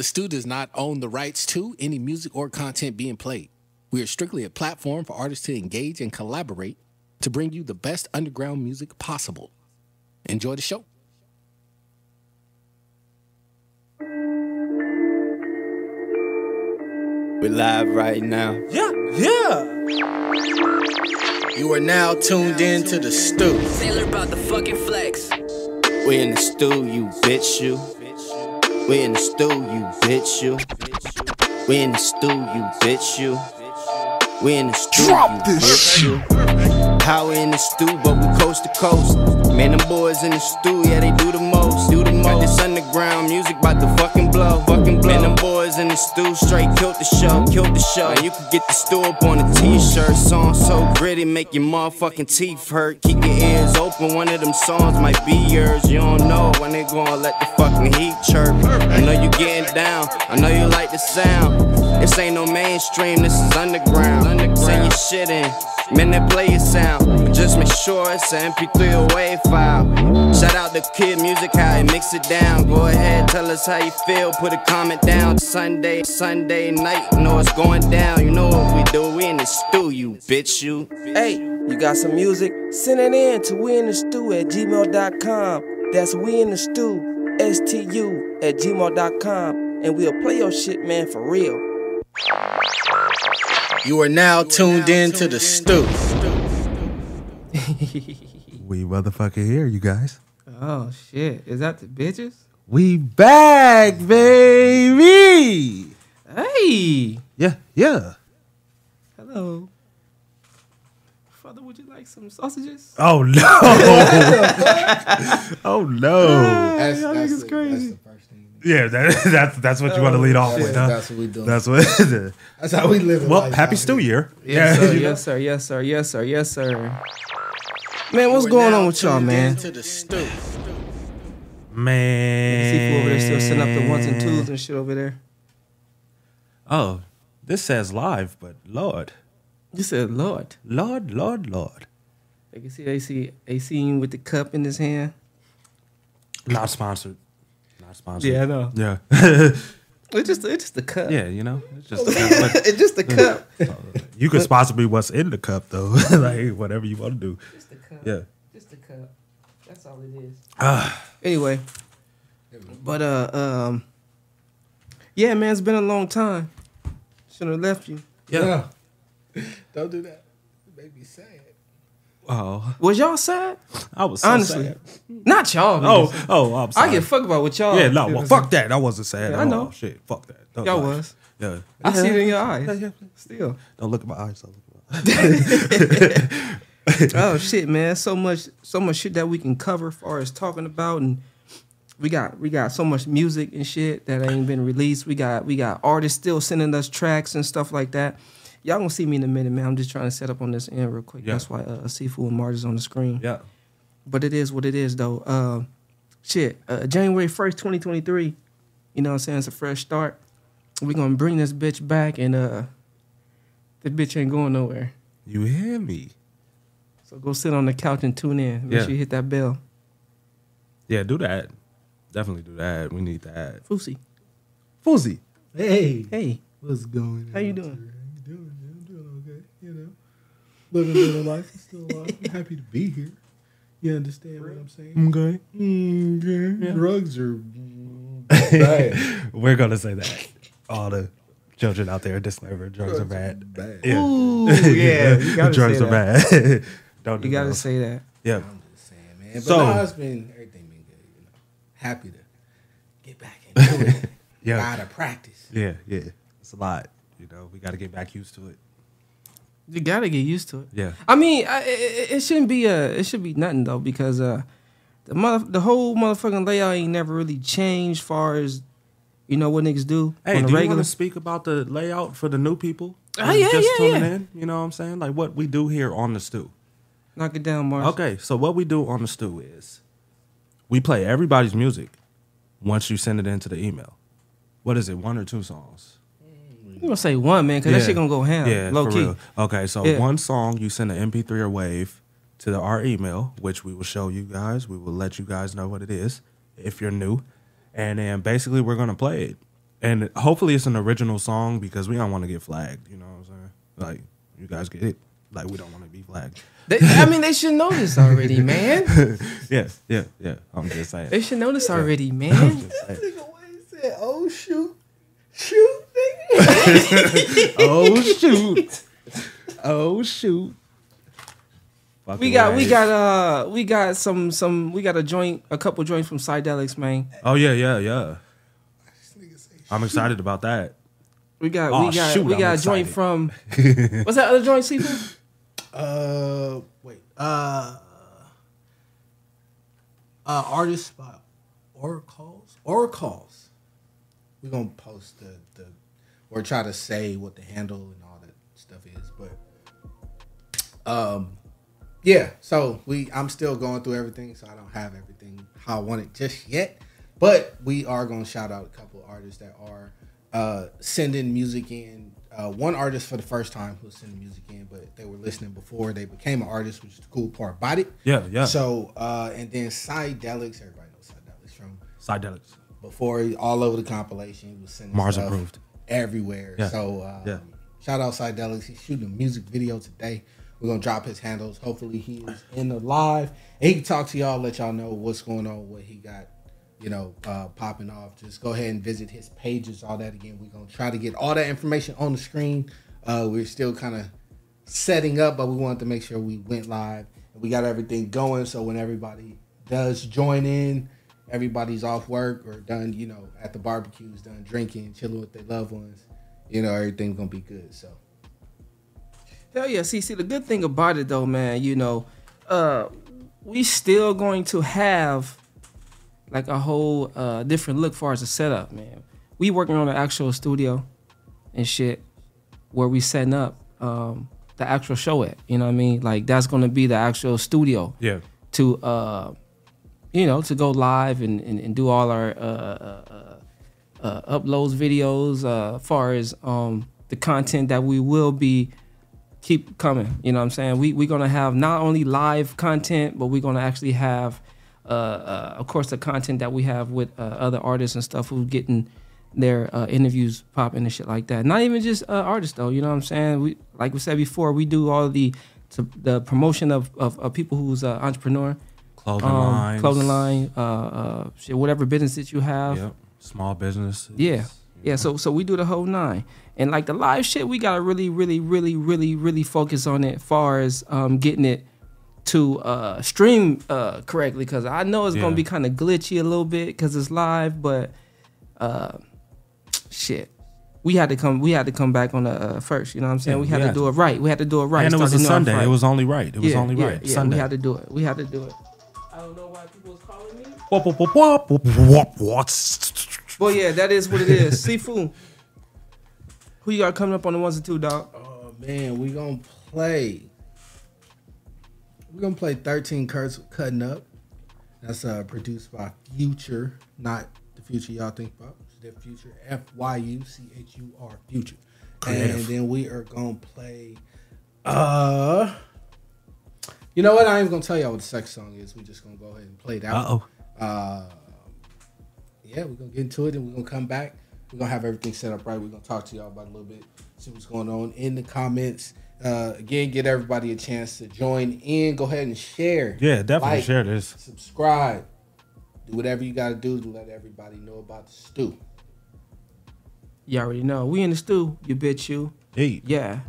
The Stu does not own the rights to any music or content being played. We are strictly a platform for artists to engage and collaborate to bring you the best underground music possible. Enjoy the show. We're live right now. Yeah, yeah. You are now tuned in to the Stu. Taylor about the fucking flex. We in the stew, you bitch, you. We in the stew, you bitch, you. We in the stew, you bitch, you. We in the stew, Drop you this bitch, you. How we in the stew, but we coast to coast. Man, them boys in the stew, yeah, they do the most. Do the most. Got this underground music about to fucking blow. Fucking blow. Man, them boys in the stew straight killed the show. Killed the show. And you could get the stew up on a t-shirt. Song so gritty, make your motherfucking teeth hurt. Keep your ears open, one of them songs might be yours. You don't know when they gonna let the fucking heat chirp. I know you getting down, I know you like the sound. This ain't no mainstream, this is underground. underground. Send your shit in, man, that play your sound. But just make sure it's an MP3 or WAV file. Shout out to Kid Music, how he mix it down. Go ahead, tell us how you feel, put a comment down. Sunday, Sunday night, you know it's going down. You know what we do, we in the stew, you bitch, you. Hey, you got some music? Send it in to we in the stew at gmail.com. That's we in the Stu, S-T-U at gmail.com. And we'll play your shit, man, for real. You are now tuned in to the Stu. We motherfucking here, you guys. Oh shit! Is that the bitches? We back, baby. Hey, Yeah, yeah. hello, father. Would you like some sausages? Oh no. oh no. That's, y'all niggas crazy. Yeah, that, that's that's what you want to lead off That's, with, huh? that's what we do. That's what. That's how we live. well, happy stew year. Yes, sir, you know? yes, sir, yes, sir, yes, sir, yes, sir. Man, what's going on with y'all, man? To the Stu. man. People over there still setting up the ones and twos and shit over there. Oh, this says live, but Lord, You said, Lord. Lord, Lord, Lord. They can see, they see, they see him with the cup in his hand. Not sponsored. Not sponsored. Yeah, I know. Yeah. It's just, it's just the cup. yeah, you know, it's just but it's just the cup. you could sponsor me what's in the cup though, like whatever you want to do. Just the cup. Yeah. Just the cup. That's all it is. Ah. anyway, but uh, um, yeah, man, it's been a long time. Shouldn't have left you. Yeah. Don't do that. It make me sad. Oh, Was y'all sad? I was so Honestly, sad. not y'all. Oh, oh, I'm sorry. I get fucked about what y'all. Yeah, no, well, fuck that. I wasn't sad. Yeah, at I all. know. Shit, fuck that. Don't Y'all was. Yeah. I see it in your eyes. Yeah. Still. Don't look at my eyes. Don't look at my eyes. oh shit, man! So much, so much shit that we can cover, as far as talking about, and we got we got so much music and shit that ain't been released. We got we got artists still sending us tracks and stuff like that. Y'all gonna see me in a minute, man. I'm just trying to set up on this end real quick. Yeah. That's why uh, Seafood and Mars is on the screen. yeah. But it is what it is, though. Uh, shit, uh, January first, 2023. You know what I'm saying? It's a fresh start. we gonna bring this bitch back, and uh, the bitch ain't going nowhere. You hear me? So go sit on the couch and tune in. Make Yeah. sure you hit that bell. Yeah, do that. Definitely do that. We need that. Fousey. Fuzzy. Hey, Hey, what's going on? How you doing? sir? How you doing? man? I'm doing okay. You know, living a little life. Still alive. I'm happy to be here. You understand what I'm saying? Okay. Okay. Drugs are bad. We're gonna say that. All the children out there, disclaimer, drugs are bad. Bad. Yeah. Ooh, yeah, you drugs say are that. bad. Don't do You gotta those. say that. Yeah. I'm just saying, man. But So- no, it's been everything been good. You know, happy to get back into it. Yeah. Gotta practice. Yeah, yeah. It's a lot. You know, we got to get back used to it. You gotta get used to it. Yeah. I mean, I, it, it shouldn't be a. It should be nothing though because uh, the mother, the whole motherfucking layout ain't never really changed. Far as you know what niggas do Hey, do the you regular. want to speak about the layout for the new people? Oh, yeah, just yeah, tuning yeah. in. You know what I'm saying? Like what we do here on the Stu. Knock it down, Mars. Okay, so what we do on the Stu is we play everybody's music once you send it into the email. What is it? One or two songs? You gonna say one man because that Yeah. shit gonna go ham. Yeah, low for key. real. Okay, so Yeah. one song you send an MP3 or wave to the, our email, which we will show you guys. We will let you guys know what it is if you're new, and then basically we're gonna play it. and hopefully it's an original song because we don't want to get flagged. You know what I'm saying? Like you guys get it. Like we don't want to be flagged. They, I mean, they should know this already, man. Yeah, yeah, yeah. I'm just saying. They should know this already, man. Nigga Wayne said, "Oh shoot, shoot, nigga." oh shoot! Oh shoot! We got, we got, uh, we got some, some, we got a joint, a couple joints from Psydelics, man. Oh yeah, yeah, yeah. I'm excited about that. We got, Oh, we got, shoot, we I'm got a joint from. What's that other joint, Seafood? Uh, wait. Uh, uh, artist by Oracles. Oracles. We're gonna post the the or try to say what the handle and all that stuff is, but um, yeah. So we, I'm still going through everything, so I don't have everything how I want it just yet. But we are gonna shout out a couple artists that are uh sending music in. Uh, one artist for the first time who's sending music in, but they were listening before they became an artist, which is the cool part about it. Yeah, yeah. So uh, and then Psydelics, everybody knows Psydelics from Psydelics. Before he- all over the compilation. He was sending Mars stuff approved. everywhere. Yeah. So um, Yeah. shout out Psydelics. He's shooting a music video today. We're gonna drop his handles. Hopefully he is in the live. And he can talk to y'all, let y'all know what's going on, what he got, you know, uh, popping off. Just go ahead and visit his pages, all that again. We're gonna try to get all that information on the screen. Uh, we're still kind of setting up, but we wanted to make sure we went live and we got everything going. So when everybody does join in, everybody's off work or done, you know, at the barbecues, done drinking, chilling with their loved ones, you know, everything's gonna be good. So Hell yeah. See, see, the good thing about it though, man, you know, uh, we still going to have like a whole uh different look for as a setup, man. We working on an actual studio and shit where we setting up um the actual show at. You know what I mean? Like that's gonna be the actual studio Yeah. to uh you know to go live and, and, and do all our uh, uh, uh, uploads videos uh far as um the content that we will be keep coming. You know what i'm saying? We we're gonna have not only live content but we're gonna actually have uh, uh of course the content that we have with other artists and stuff who getting their interviews popping and shit like that. Not even just artists though you know what i'm saying? We like we said before we do all the the promotion of, of, of people who's uh, entrepreneur Clothing um, lines. clothing line, uh, uh, shit, whatever business that you have. Yep. Small business. Yeah, yeah. So so we do the whole nine, and like the live shit, we gotta really, really, really, really, really focus on it. Far as um, getting it to uh, stream uh, correctly, because I know it's Yeah. gonna be kind of glitchy a little bit because it's live, but uh, shit. We had to come. We had to come back on the uh, first. You know what I'm saying? Yeah, we had we to do it right. We had to do it right. And it was a Sunday. It was only right. It was Yeah, only yeah, right. Yeah, Sunday. we had to do it. We had to do it. I don't know why people was calling me. Wop, wop, wop, wop, wop, wop, wop. Well, yeah, that is what it is. Sifu. Who you got coming up on the ones and two, dog? Oh man, we gonna play. We're gonna play 13 Curts Cutting Up. That's uh produced by Future, not the future y'all think about. It's the future F Y U C H U R Future. And Creative. then we are gonna play uh you know what? I ain't gonna tell y'all what the sex song is. We're just gonna go ahead and play that. one. Uh-oh. Uh, yeah, we're gonna get into it and we're gonna come back. We're gonna have everything set up right. We're gonna talk to y'all about a little bit, see what's going on in the comments. Uh, again, get everybody a chance to join in. Go ahead and share. Yeah, definitely Like, share this. Subscribe. Do whatever you gotta do to let everybody know about the Stu. You already know. We in the stew. You bitch, you. Hey. Yeah.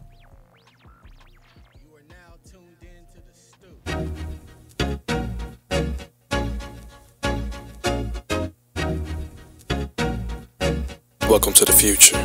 Welcome to the future.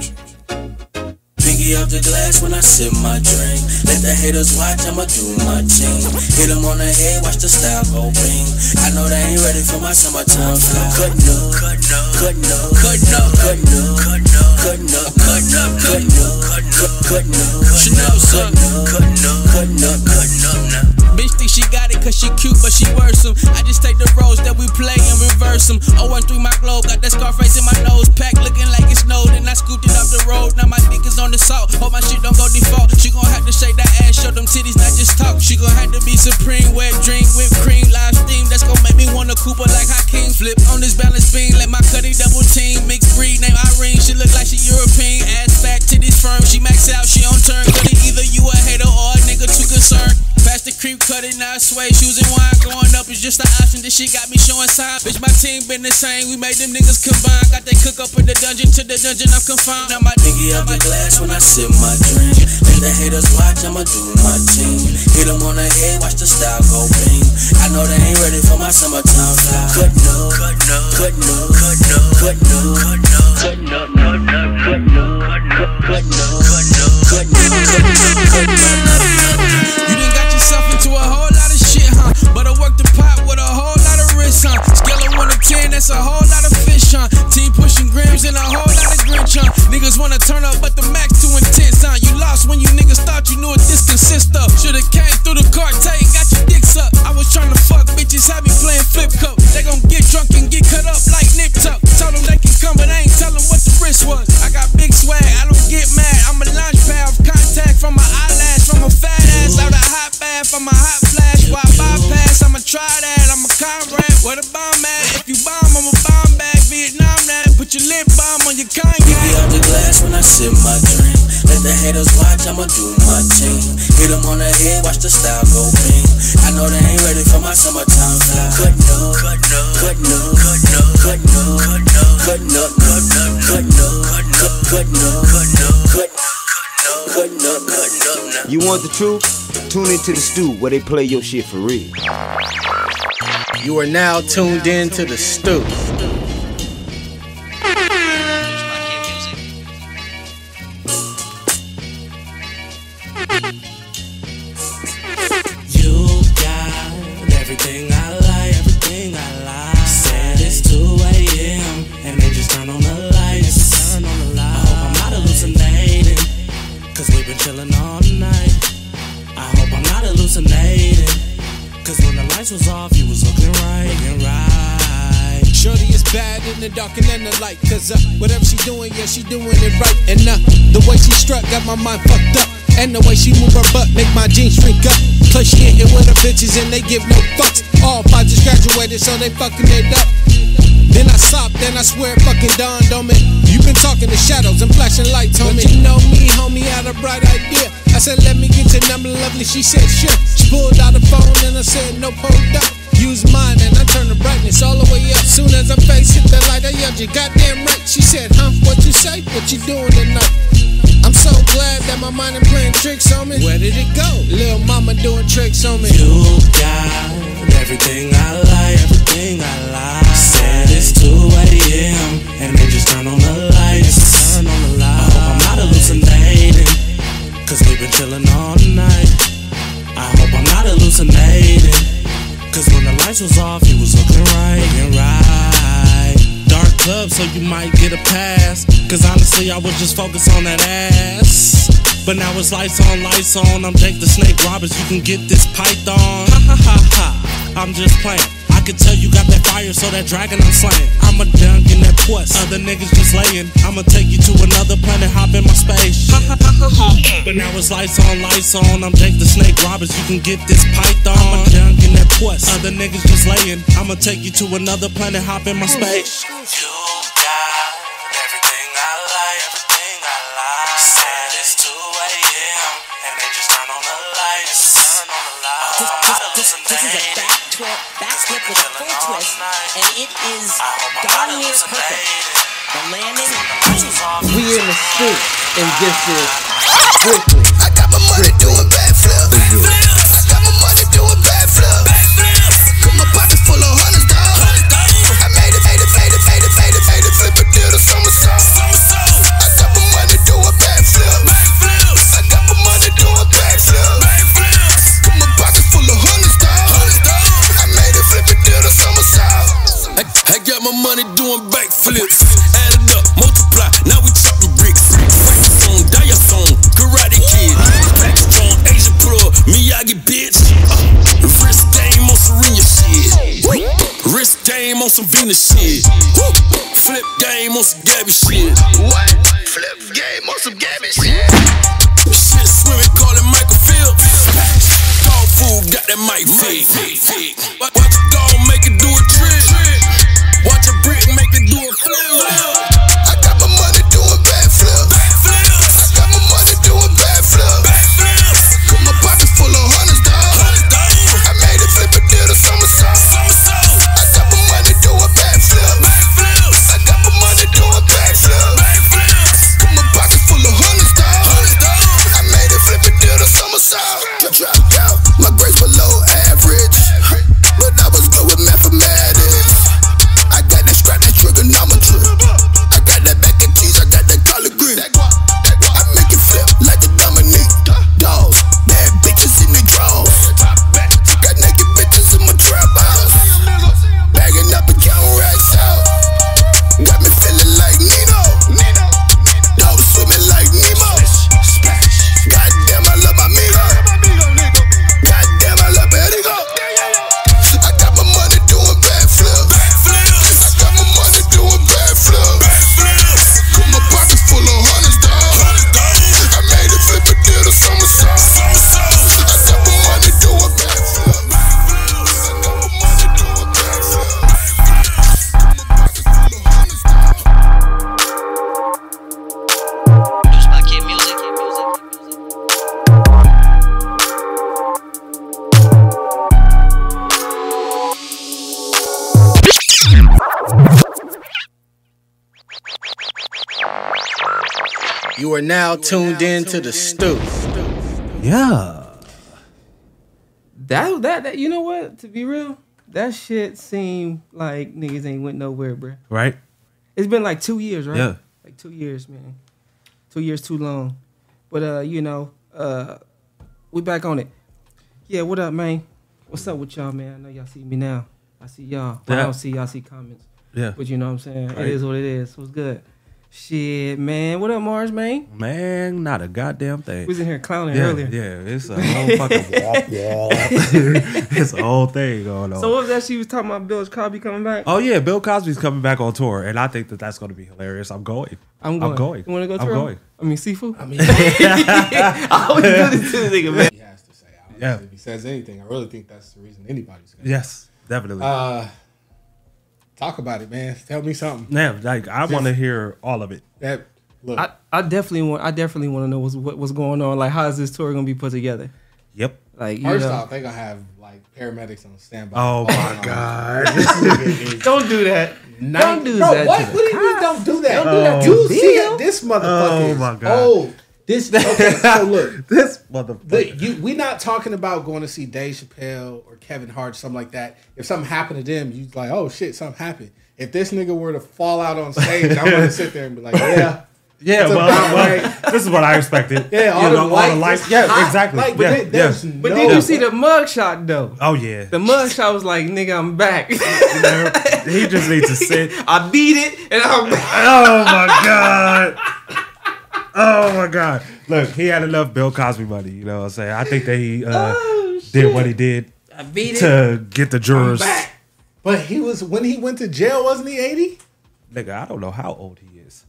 Pinky up the glass when I sip my drink. Let the haters watch, I'ma do my thing. Hit 'em on the head, watch the style go bing. I know they ain't ready for my summertime flow. Cutting up, cutting up, cutting up, cutting up, cutting up, cutting up, cutting up, cutting up, cutting up, cutting up, cutting up. Chanel son, cutting up, cutting up, cutting up now. Bitch think she got it cause she cute, but she worrisome. I just take the roles that we play and reverse them. Oh, through my globe, got that Scarface in my nose. Pack looking like it snowed, and I scooped it off the road. Now my dick is on the salt. Hope my shit don't go default. She gon' have to shake that ass, show them titties, not just talk. She gon' have to be supreme, wet drink, whipped cream, live steam. That's gon' make me wanna Cooper like Hakeem. Flip on this balance beam, let my cutty double team. Mixed breed, name Irene. She look like she European, ass fat, titties firm. She max out, she on turn, go to Either you a hater or a nigga too concerned. past the creep, cutting out sway, shoes and wine. Going up is just an option. This shit got me showing signs. Bitch, my team been the same. We made them niggas combine. Got they cook up in the dungeon to the dungeon I'm confined. Now my nigga up the glass when I sip my drink. Let the haters watch, I'ma do my team. Hit them on the head, watch the style go bing. I know they ain't ready for my summertime fly. Cut up, cut up, cut up, cut up, cut up, cut up, cut up, cut up, cut up, cut up, cutting up no. You done got yourself into a whole lot of shit, huh? But I worked the pot with a whole lot of risk, huh? Scale of 1 to 10, that's a whole lot of fish, huh? Team pushing grams and a whole lot of grinch, huh? Niggas wanna turn up, but the max too intense, huh? You lost when you niggas thought you knew what this balm on your cognac. Be out the glass when I sip my drink. Let the haters watch, I'ma do my team. Hit them on the head, watch the style go ping. I know they ain't ready for my summertime fly. Cut no, cut no, cut no, cut no, cut no, cut no, cut no, cut no, cut no, cut no, cut no, cut no, cut no, cut no. You want the truth? Tune into the stew where they play your shit for real. You are now tuned in to the Stu. My mind fucked up. And the way she move her butt make my jeans shrink up. Plus she hitting with her bitches and they give no fucks. All five just graduated, so they fucking it up. Then I stop, then I swear it fucking dawned on me. You been talking to shadows and flashing lights, homie. But you know me, homie, had a bright idea. I said, let me get your number, lovely. She said, sure. She pulled out the phone and I said, no, hold up. Use mine and I turned the brightness all the way up. Soon as her face hit the light, I yelled, you goddamn right. She said, huh, what you say? What you doing tonight? I'm glad that my mind ain't playing tricks on me. Where did it go? Lil' mama doing tricks on me. You got everything I like, everything I like. Said it's 2 a.m. and they just turn on the lights. Turn on the lights. I hope I'm not hallucinating, cause we've been chilling all night. I hope I'm not hallucinating, cause when the lights was off, you was looking right, looking right. Club, so you might get a pass. Cause honestly, I was just focused on that ass. But now it's lights on, lights on. I'm Jake the Snake Roberts, you can get this python. Ha ha ha ha. I'm just playing. I can tell you got that fire, so that dragon I'm slaying. I'm a dunk other niggas just laying. I'ma take you to another planet, hop in my space. But now it's lights on, lights on. I'm Jake the Snake Roberts, you can get this python. I'm a dunk in that puss, other niggas just laying. I'ma take you to another planet, hop in my space. This, is a back twist, back flip with a full twist, and it is darn near perfect. The landing, We in the street, and this is strictly. I got my money doing some Venus shit. Woo. Flip game on some Gabby shit. What? Flip game on some shit. Shit now tuned in to the stoop. Yeah. That that that you know what? To be real, that shit seemed like niggas ain't went nowhere, bro. Right? It's been like two years, right? Yeah. Like two years, man. Two years too long. But uh, you know, uh we back on it. Yeah, what up, man? What's up with y'all, man? I know y'all see me now. I see y'all. Well, I Yeah. don't see y'all see comments. Yeah. But you know what I'm saying? Right. It is what it is. What's good? Shit, man. What up, Mars, man? Man, not a goddamn thing. We was in here clowning yeah, earlier. Yeah, it's a whole fucking wall wall. it's a whole thing going on. So what was that she was talking about Bill Cosby coming back? oh yeah, Bill Cosby's coming back on tour, and I think that that's going to be hilarious. I'm going. I'm going. I'm going. You want to go I'm going. I mean, seafood. I mean, I always do this to this nigga, man. he has to say. I don't Yeah. know if he says anything, I really think that's the reason anybody's going. Yes, definitely. Uh, talk about it, man. Tell me something. yeah, like I want to hear all of it. That look. I, I definitely want. I definitely want to know what's what, what's going on. Like, how is this tour gonna be put together? Yep. Like, you First know, off, they gonna have like paramedics on standby. Oh my god. This nigga is don't do that. nice. Don't do Bro, that. What? to What the do you mean? Don't do that. Don't do oh, that to You see bill. This motherfucker Oh my God. old. This okay. So look, this motherfucker. the, you, we not talking about going to see Dave Chappelle or Kevin Hart, something like that. If something happened to them, you'd like, oh shit, something happened. If this nigga were to fall out on stage, I'm gonna sit there and be like, yeah, yeah, It's well, well, right. this is what I expected. yeah, all, You the, know, lights, Yeah, hot. exactly. Like, but yeah, there- there's yeah. But did you see the mugshot though? Oh yeah. The mugshot was like, nigga, I'm back. he just needs to sit. I beat it, and I'm back. Oh my god. Oh my god. Look, he had enough Bill Cosby money. You know what I'm saying? I think that he uh, did what he did I beat it. to get the jurors. back. But he was when he went to jail, wasn't he 80? Nigga, I don't know how old he is.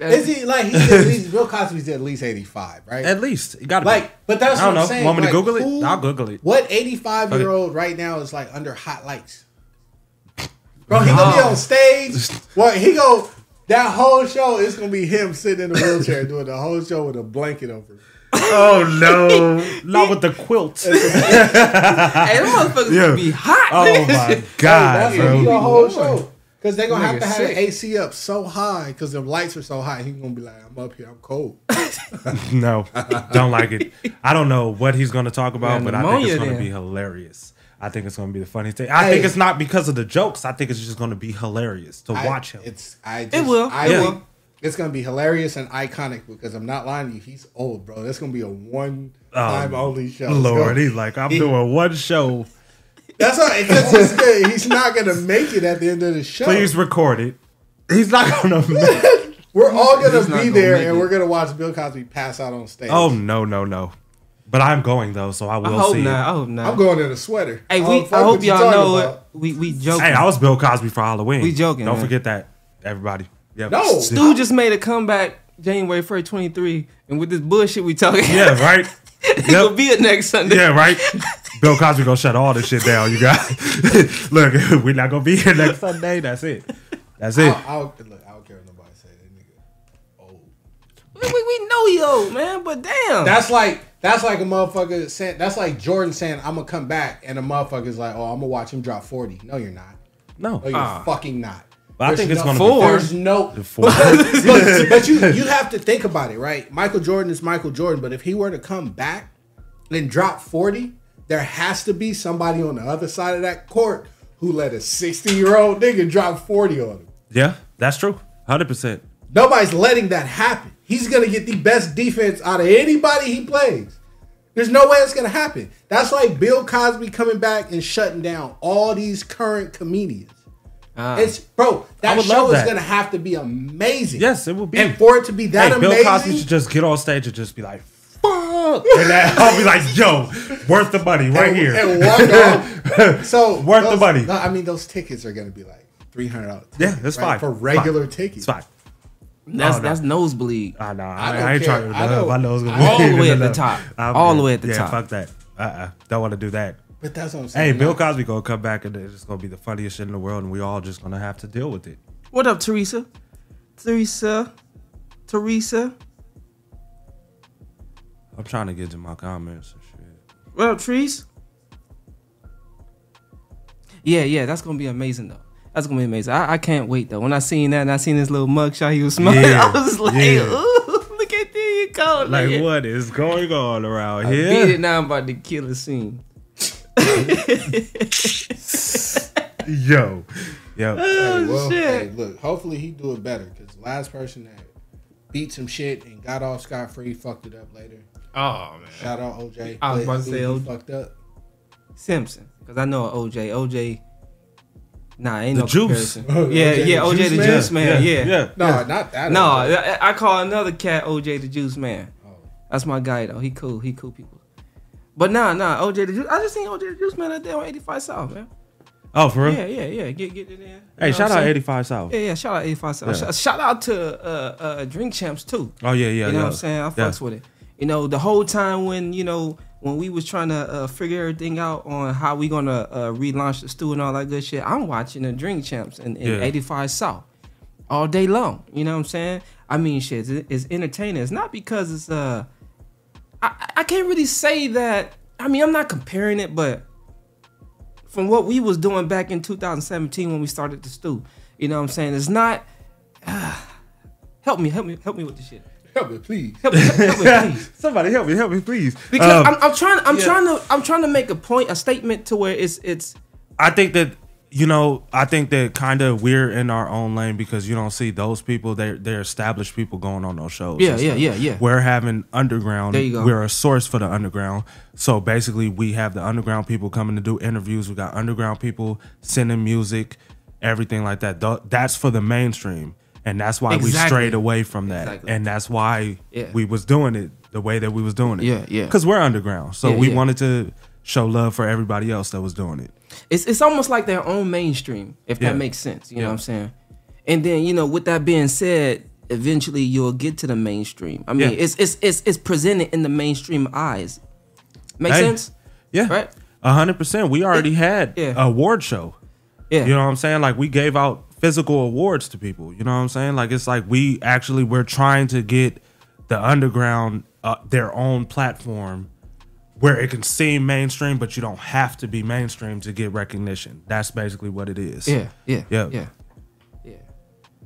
Is he like he's at least Bill Cosby's at least 85, right? At least you got to Like, but that's I don't what I'm know. saying. Want me to like, Google it? who- I'll Google it. What 85 year old right now is like under hot lights? Bro, he gonna be Oh. on stage. What he go? That whole show is gonna be him sitting in a wheelchair doing the whole show with a blanket over. him. Oh no, not with the quilt. hey, them motherfuckers Yeah. gonna be hot. Oh my god, That's gonna be bro. the whole show. Cause they're gonna have Nigga to have the AC up so high because the lights are so high. He's gonna be like, "I'm up here, I'm cold." No, don't like it. I don't know what he's going to talk about, Yeah, but I think it's going to then. be hilarious. I think it's going to be the funniest thing. I Hey. think it's not because of the jokes. I think it's just going to be hilarious to I- watch him. It's I. Just, will. I It will. It's gonna be hilarious and iconic because I'm not lying to you. He's old, bro. That's gonna be a one oh, time only show. Oh, Lord, So- he's like, I'm doing one show. That's why because he's, good. he's not gonna make it at the end of the show. Please record it. He's not going to. Make- we're all gonna He's not be gonna there and it. we're gonna watch Bill Cosby pass out on stage. oh, no, no, no. But I'm going, though, so I will I will hope see not. I hope not. I'm going in a sweater. Hey, don't we. fuck I hope you y'all know about. it. We we joking. Hey, I was Bill Cosby for Halloween. We joking, Don't man. forget that, everybody. Yep. No. Stu just made a comeback January first, twenty three, and with this bullshit we talking, Yeah, right? he gonna be it next Sunday. Yeah, right. Bill Cosby gonna shut all this shit down, you guys. Look, we're not gonna be here next Sunday. That's it. That's it. I'll, I'll, look, We, we, we know he old man, but damn, That's like that's like a motherfucker saying that's like Jordan saying I'm gonna come back and a motherfucker's like, oh, I'm gonna watch him drop 40. No, you're not. No. No, you're ah. fucking not. But I There's think it's no- gonna Four. be There's no Four. but, but you you have to think about it, right? Michael Jordan is Michael Jordan, but if he were to come back and drop 40, there has to be somebody on the other side of that court who let a 60 year old nigga drop 40 on him. Yeah, that's true. Hundred percent. Nobody's letting that happen. He's gonna get the best defense out of anybody he plays. There's no way it's gonna happen. That's like Bill Cosby coming back and shutting down all these current comedians. Ah. it's bro, that show love is gonna have to be amazing. Yes, it will be. And for it to be that Hey, Bill amazing, Cosby should just get on stage and just be like, "Fuck," and that, I'll be like, "Yo, worth the money right and, here." and. So Worth the money. No, I mean those tickets are gonna be like three hundred dollars. Yeah, that's fine. for Fine. regular tickets. It's fine. That's Oh, no. that's nosebleed. I know. I I, don't I, ain't care. trying to. I know- my nose gonna I- be All the way at the top. I'm All the way at the yeah, top. Fuck that. Uh. uh Don't want to do that. But that's what I'm Hey, saying. Bill Cosby gonna come back and it's gonna be the funniest shit in the world, and we all just gonna have to deal with it. What up, Teresa? Teresa, Teresa. I'm trying to get to my comments and shit. What up, Trees? Yeah, yeah, that's gonna be amazing though. That's gonna be amazing. I, I can't wait though. When I seen that and I seen this little mugshot he was smoking, Yeah, I was like, yeah. ooh, look at this cold. Like yeah. what is going on around I here? beat it now. I'm about to kill the scene. Yo, yo. Oh, hey, well, Oh, shit. hey, look, hopefully he do it better because last person that beat some shit and got off scot free fucked it up later. Oh man. Shout out OJ. I was about to say OJ. fucked up. Simpson, because I know OJ. OJ. Nah, ain't The no Juice. comparison. Yeah, OJ yeah, the OJ Juice the Man? Juice Man. Yeah, yeah. No, not that. No, OJ. I, I call another cat OJ the Juice Man. Oh. That's my guy though. He cool. He cool people. But nah, nah, OJ the Juice. I just seen OJ the Juice Man out there on 85 South, man. Oh, for real? Yeah, yeah, yeah. Get get it in. You Hey, shout out 85 South. Yeah, yeah. Shout out 85 South. Yeah. Shout out to uh, uh, Drink Champs too. Oh yeah, yeah. you know yeah. what I'm saying? I Yeah. fucks with it. You know, the whole time when you know when we was trying to uh, figure everything out on how we gonna uh, relaunch the Stu and all that good shit, I'm watching the Drink Champs in, in Yeah. 85 South all day long. You know what I'm saying? I mean, shit, it's, it's entertaining. It's not because it's uh, I I can't really say that. I mean, I'm not comparing it, but from what we was doing back in 2017 when we started the Stu, you know what I'm saying? It's not. help me, help me, help me with the shit. Help me, please. Help me, help me, please. Somebody help me, help me, please. Because Um, I'm, I'm trying, I'm yeah. trying to, I'm trying to make a point, a statement to where it's, it's. I think that you know, I think that kind of we're in our own lane because you don't see those people. They're they're established people going on those shows. Yeah, yeah, yeah, yeah. We're having underground. There you go. We're a source for the underground. So basically, we have the underground people coming to do interviews. We got underground people sending music, everything like that. That's for the mainstream, and that's why we strayed away from that, Exactly. and that's why Yeah. we was doing it the way that we was doing it. Yeah, yeah. Because we're underground, so Yeah, we yeah. wanted to show love for everybody else that was doing it. It's, it's almost like their own mainstream, if that makes sense. You know what I'm saying? And then, you know, with that being said, eventually you'll get to the mainstream. I mean, it's, it's it's it's presented in the mainstream eyes. Make Hey, sense? Yeah. Right? A hundred percent. We already had a award show. Yeah. You know what I'm saying? Like we gave out physical awards to people. You know what I'm saying? Like it's like we actually we're trying to get the underground uh, their own platform where it can seem mainstream, but you don't have to be mainstream to get recognition. That's basically what it is. Yeah, yeah, Yeah. yeah, yeah.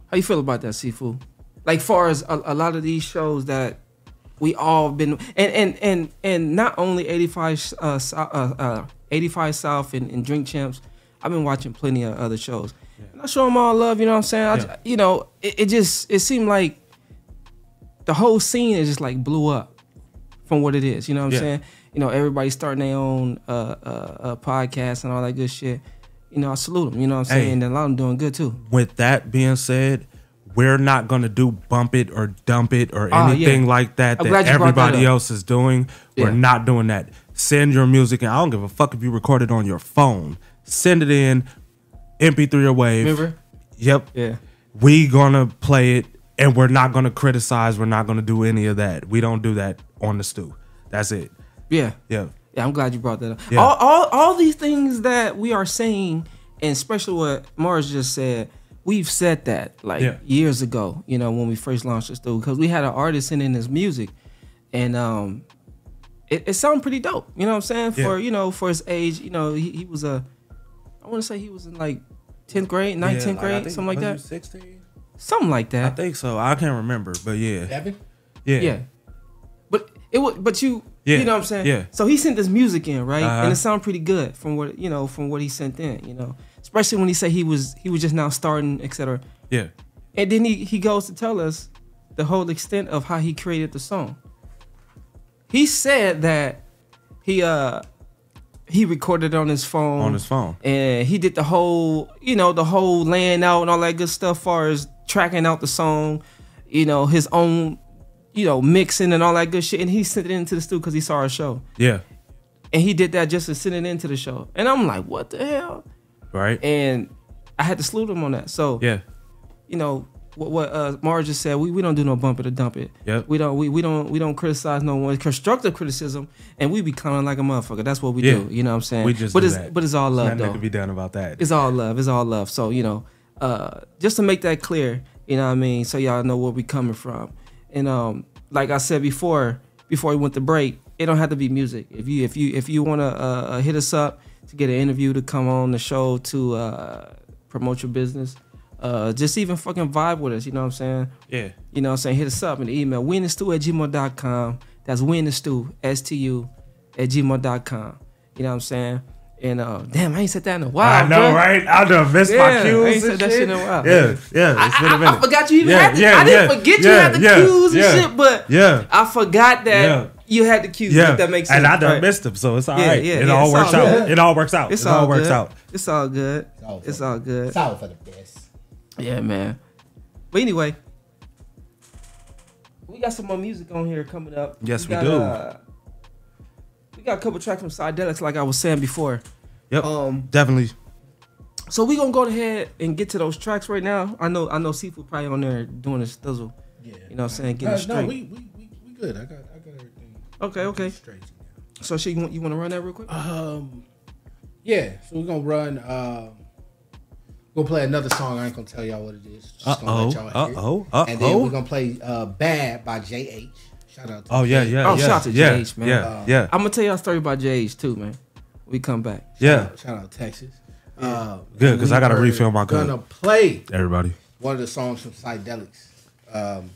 How you feel about that, Seafood? Like, far as a, a lot of these shows that we all been and and and and not only 85 uh, uh, uh 85 South and, and Drink Champs. I've been watching plenty of other shows. And I show them all love. You know what I'm saying? I Yeah. you know, it, it just it seemed like the whole scene is just like blew up from what it is. You know what I'm Yeah. saying? You know, everybody's starting their own uh, uh, uh, podcast and all that good shit. You know, I salute them. You know what I'm Hey. saying? And a lot of them doing good too. With that being said, we're not gonna do bump it or dump it or Ah, yeah. anything like that I'm that brought that everybody else is doing. We're not doing that. Send your music and I don't give a fuck if you record it on your phone. Send it in MP3 or wave. Remember? Yep. Yeah. We gonna play it and we're not gonna criticize. We're not gonna do any of that. We don't do that on the Stu. That's it. Yeah. Yeah. Yeah, I'm glad you brought that up. Yeah. All, all, all these things that we are saying, and especially what Mars just said, we've said that like Yeah. years ago. You know, when we first launched the studio, because we had an artist in in his music, and um, it, it sounded pretty dope. You know what I'm saying? Yeah. For you know, for his age, you know, he, he was a, I want to say he was in like 10th grade, 19th Yeah, like, grade, think- something like was that. 16? Something like that. I think so. I can't remember, but yeah. Devin? Yeah. Yeah. But it was but you Yeah, you know what I'm saying? yeah. So he sent this music in, right? Uh-huh. And it sounded pretty good from what you know, from what he sent in, you know. Especially when he said he was he was just now starting, etc. Yeah. And then he, he goes to tell us the whole extent of how he created the song. He said that he uh he recorded on his phone. On his phone. And he did the whole, you know, the whole laying out and all that good stuff far as tracking out the song, you know, his own, you know, mixing and all that good shit. And he sent it into the studio because he saw our show. Yeah. And he did that just to send it into the show. And I'm like, what the hell? Right. And I had to salute him on that. So Yeah. you know what, what uh Mars just said. We, we don't do no bump it or dump it. Yep. We don't we, we don't we don't criticize no one. Constructive criticism, and we be clowning like a motherfucker. That's what we Yeah. do. You know what I'm saying? We just but do it's that. but it's all love Nothing though. can be done about that. It's all love. It's all love. So you know, uh, just to make that clear, you know what I mean. So y'all know where we coming from. And um, like I said before, before we went to break, it don't have to be music. If you if you if you want to uh, uh, hit us up to get an interview to come on the show to uh, promote your business, uh, just even fucking vibe with us. You know what I'm saying? Yeah. You know what I'm saying? Hit us up in the email, winthestu at gmail.com. That's winthestu, S-T-U, at gmail.com. You know what I'm saying? And uh, damn, I ain't said that in a while. I know, bruh. right? I done missed Yeah, my cues. I ain't and said that shit in a while. Yeah, yeah. It's been a I, minute. I forgot you even Yeah, had the, yeah, I didn't yeah, forget you yeah, had the yeah, cues and shit, but yeah. I forgot that Yeah. you had the cues. Yeah, If that makes sense. and I done Right. missed them, so it's all right. Yeah, yeah, it yeah, all it's works all out. It all works out. It's it all, all works good. out. It's all good. all It's all good. It's all for the best. Yeah, man. But anyway, we got some more music on here coming up. Yes, we got, do. Uh, we got a couple tracks from Psydelics, like I was saying before. Yep, Um, definitely. So we gonna go ahead and get to those tracks right now. I know, I know, Seafood probably on there doing his thizzle. Yeah. You know what I'm saying? Getting Uh, straight. no, we, we, we, we good. I got I got everything. Okay, okay. Straight. So, she, you want you want to run that real quick? Um, yeah. So we're gonna run. Um, we're gonna play another song. I ain't gonna tell y'all what it is. Just gonna let Uh-oh, y'all hear it. uh-oh, And then uh-oh. we're gonna play uh, "Bad" by JH. Shout out. to Oh yeah, JH. yeah, oh, yeah, shout out to yeah, JH, man. Yeah, yeah, I'm gonna tell y'all a story about JH too, man. We come back. yeah. Shout out Texas. Uh, Good, 'cause I gotta we refill my were cup. Gonna play Everybody. one of the songs from Psydelics. Um,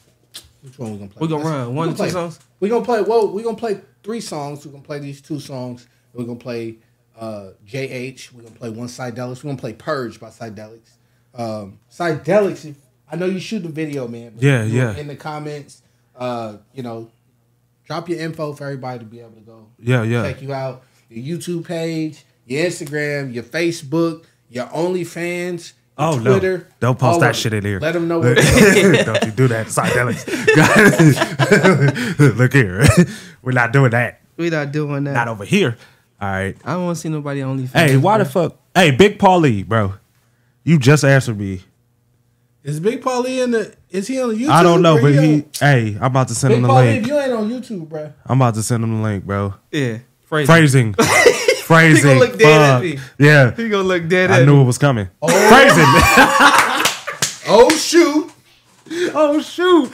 which one we gonna play? We gonna Let's- run we one gonna or two play- songs? We gonna play. Well, we gonna play three songs. We're gonna play these two songs. We're gonna play uh, JH. We're gonna play one Psydelics. We're gonna play Purge by Psydelics. Um, Psydelics. If, I know you shoot the video, man. but Yeah, yeah. In the comments, uh, you know, drop your info for everybody to be able to go. Yeah, yeah. Check you out. Your YouTube page, your Instagram, your Facebook, your OnlyFans. your Oh no! Twitter, Don't post that shit in here. Let them know. What Don't you do that, Psydelics. Look here, we're not doing that. We're not doing that. Not over here. All right. I don't want to see nobody on OnlyFans. Hey, why the fuck? Hey, Big Paulie, bro. You just answered me. Is Big Paulie in the? Is he on the YouTube? I don't know, Or but on- he. Hey, I'm about to send Big him the Paulie, if link. you ain't on YouTube, bro. I'm about to send him the link, bro. Yeah, phrasing. Phrasing. Phrasing. He gonna look dead at me. Yeah. He gonna look dead I at knew it was coming. Oh. Phrasing. Oh shoot! oh shoot.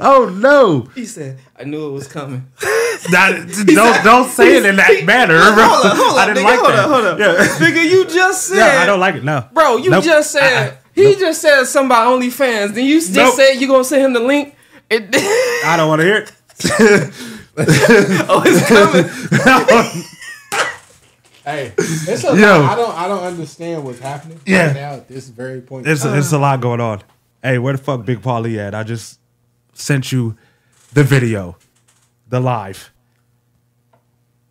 Oh no. He said, "I knew it was coming." That, don't don't say it in that manner, bro. hold up, hold up, I didn't nigga, like hold that. up, hold up. Yeah. Nigga, you just said, Yeah, I don't like it. No, bro. You Nope. just said Uh-uh. he just said something about OnlyFans. Then you just Nope. said you gonna send him the link. It, I don't want to hear it. oh, it's coming. Hey, it's a Yo. lot. I don't. I don't understand what's happening Yeah. right now at this very point. It's it's a lot going on. Hey, where the fuck Big Paulie at? I just sent you the video, the live.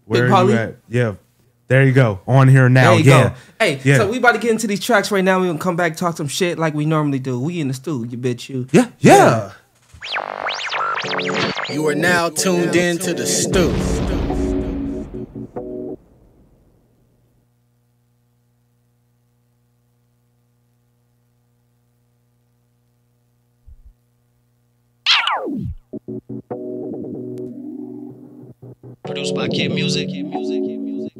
Where Big are you at? Yeah, there you go. On here now. There you yeah. go. Hey, yeah. so we about to get into these tracks right now. We gonna come back talk some shit like we normally do. We in the stew, you bitch. You. yeah, yeah. You are now tuned in to the Stu. Produced by Kid Music. Music. Music. Music.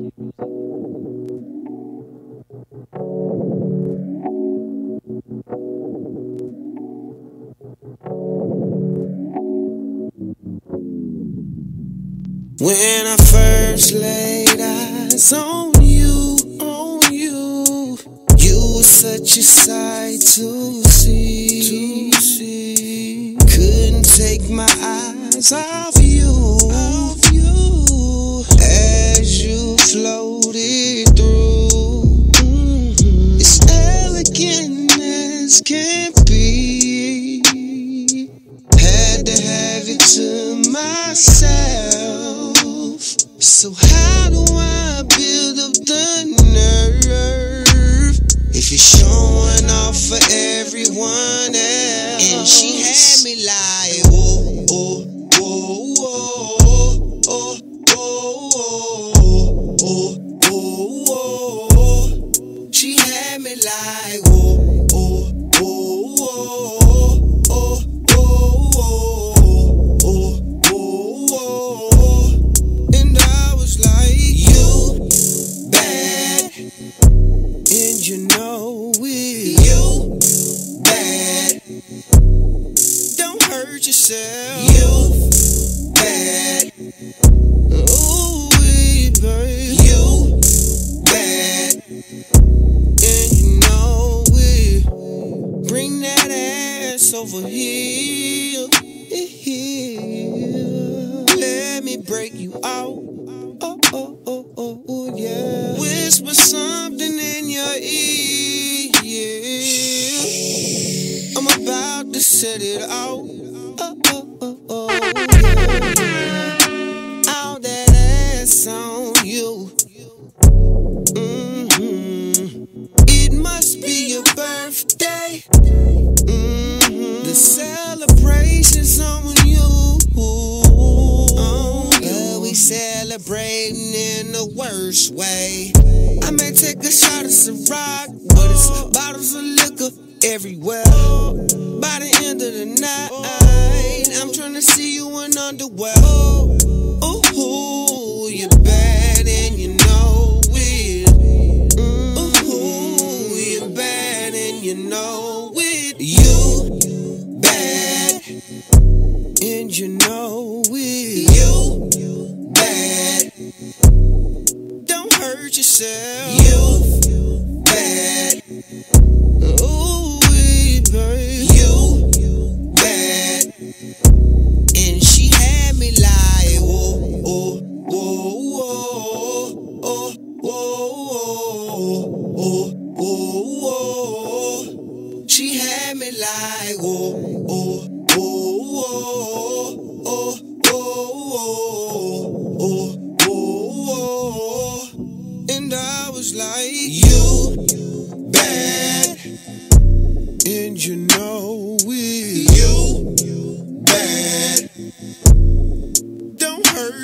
When I first laid eyes on you, on you, you were such a sight to see. To see. Couldn't take my eyes off you, off you floated through. Mhm. It's elegant as can be. Had to have it to myself. So how do I build up the nerve if you're showing off for everyone else? And she had me like,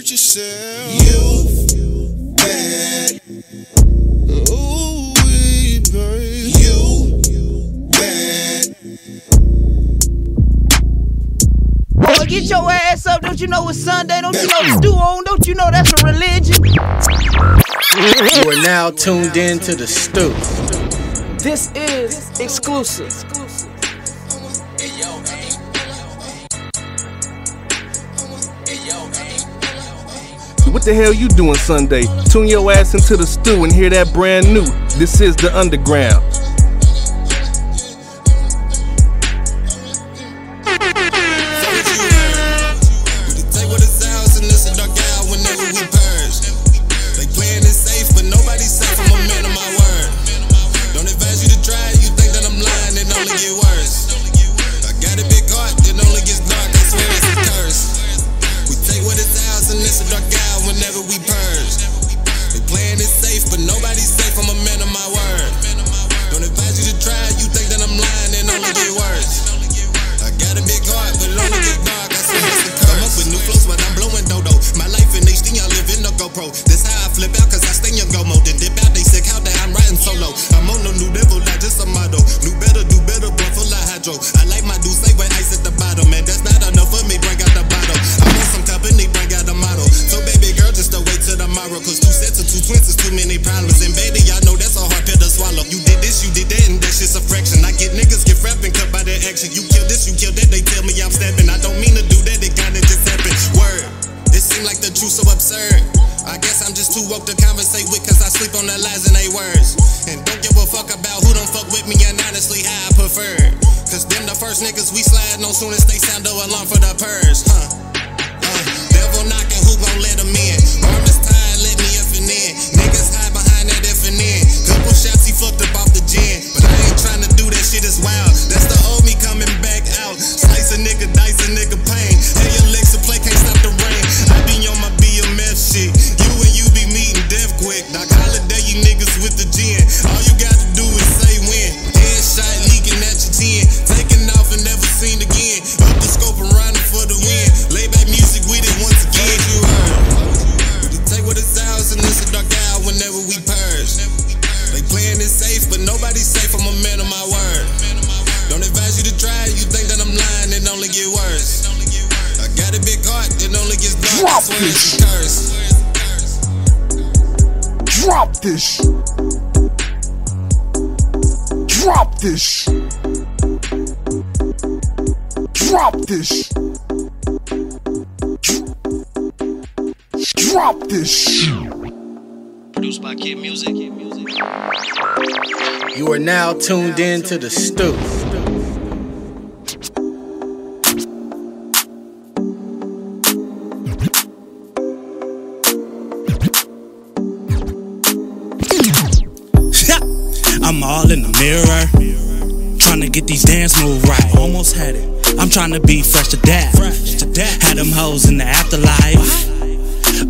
hurt yourself. You bad. Ooh, wee, babe. You bad. Well, get your ass up. Don't you know it's Sunday? Don't you know it's due on? Don't you know that's a religion? You are now tuned in to the Stu. This is exclusive. what the hell you doing Sunday? Tune your ass into the Stu and hear that brand new. This is the underground. Drop this. Drop this. Drop this. Drop this. Drop this. Produced by Kid Music. You are now tuned in to the Stu. Get these dance moves right. Almost had it. I'm trying to be fresh to death. Fresh to death. Had them hoes in the afterlife.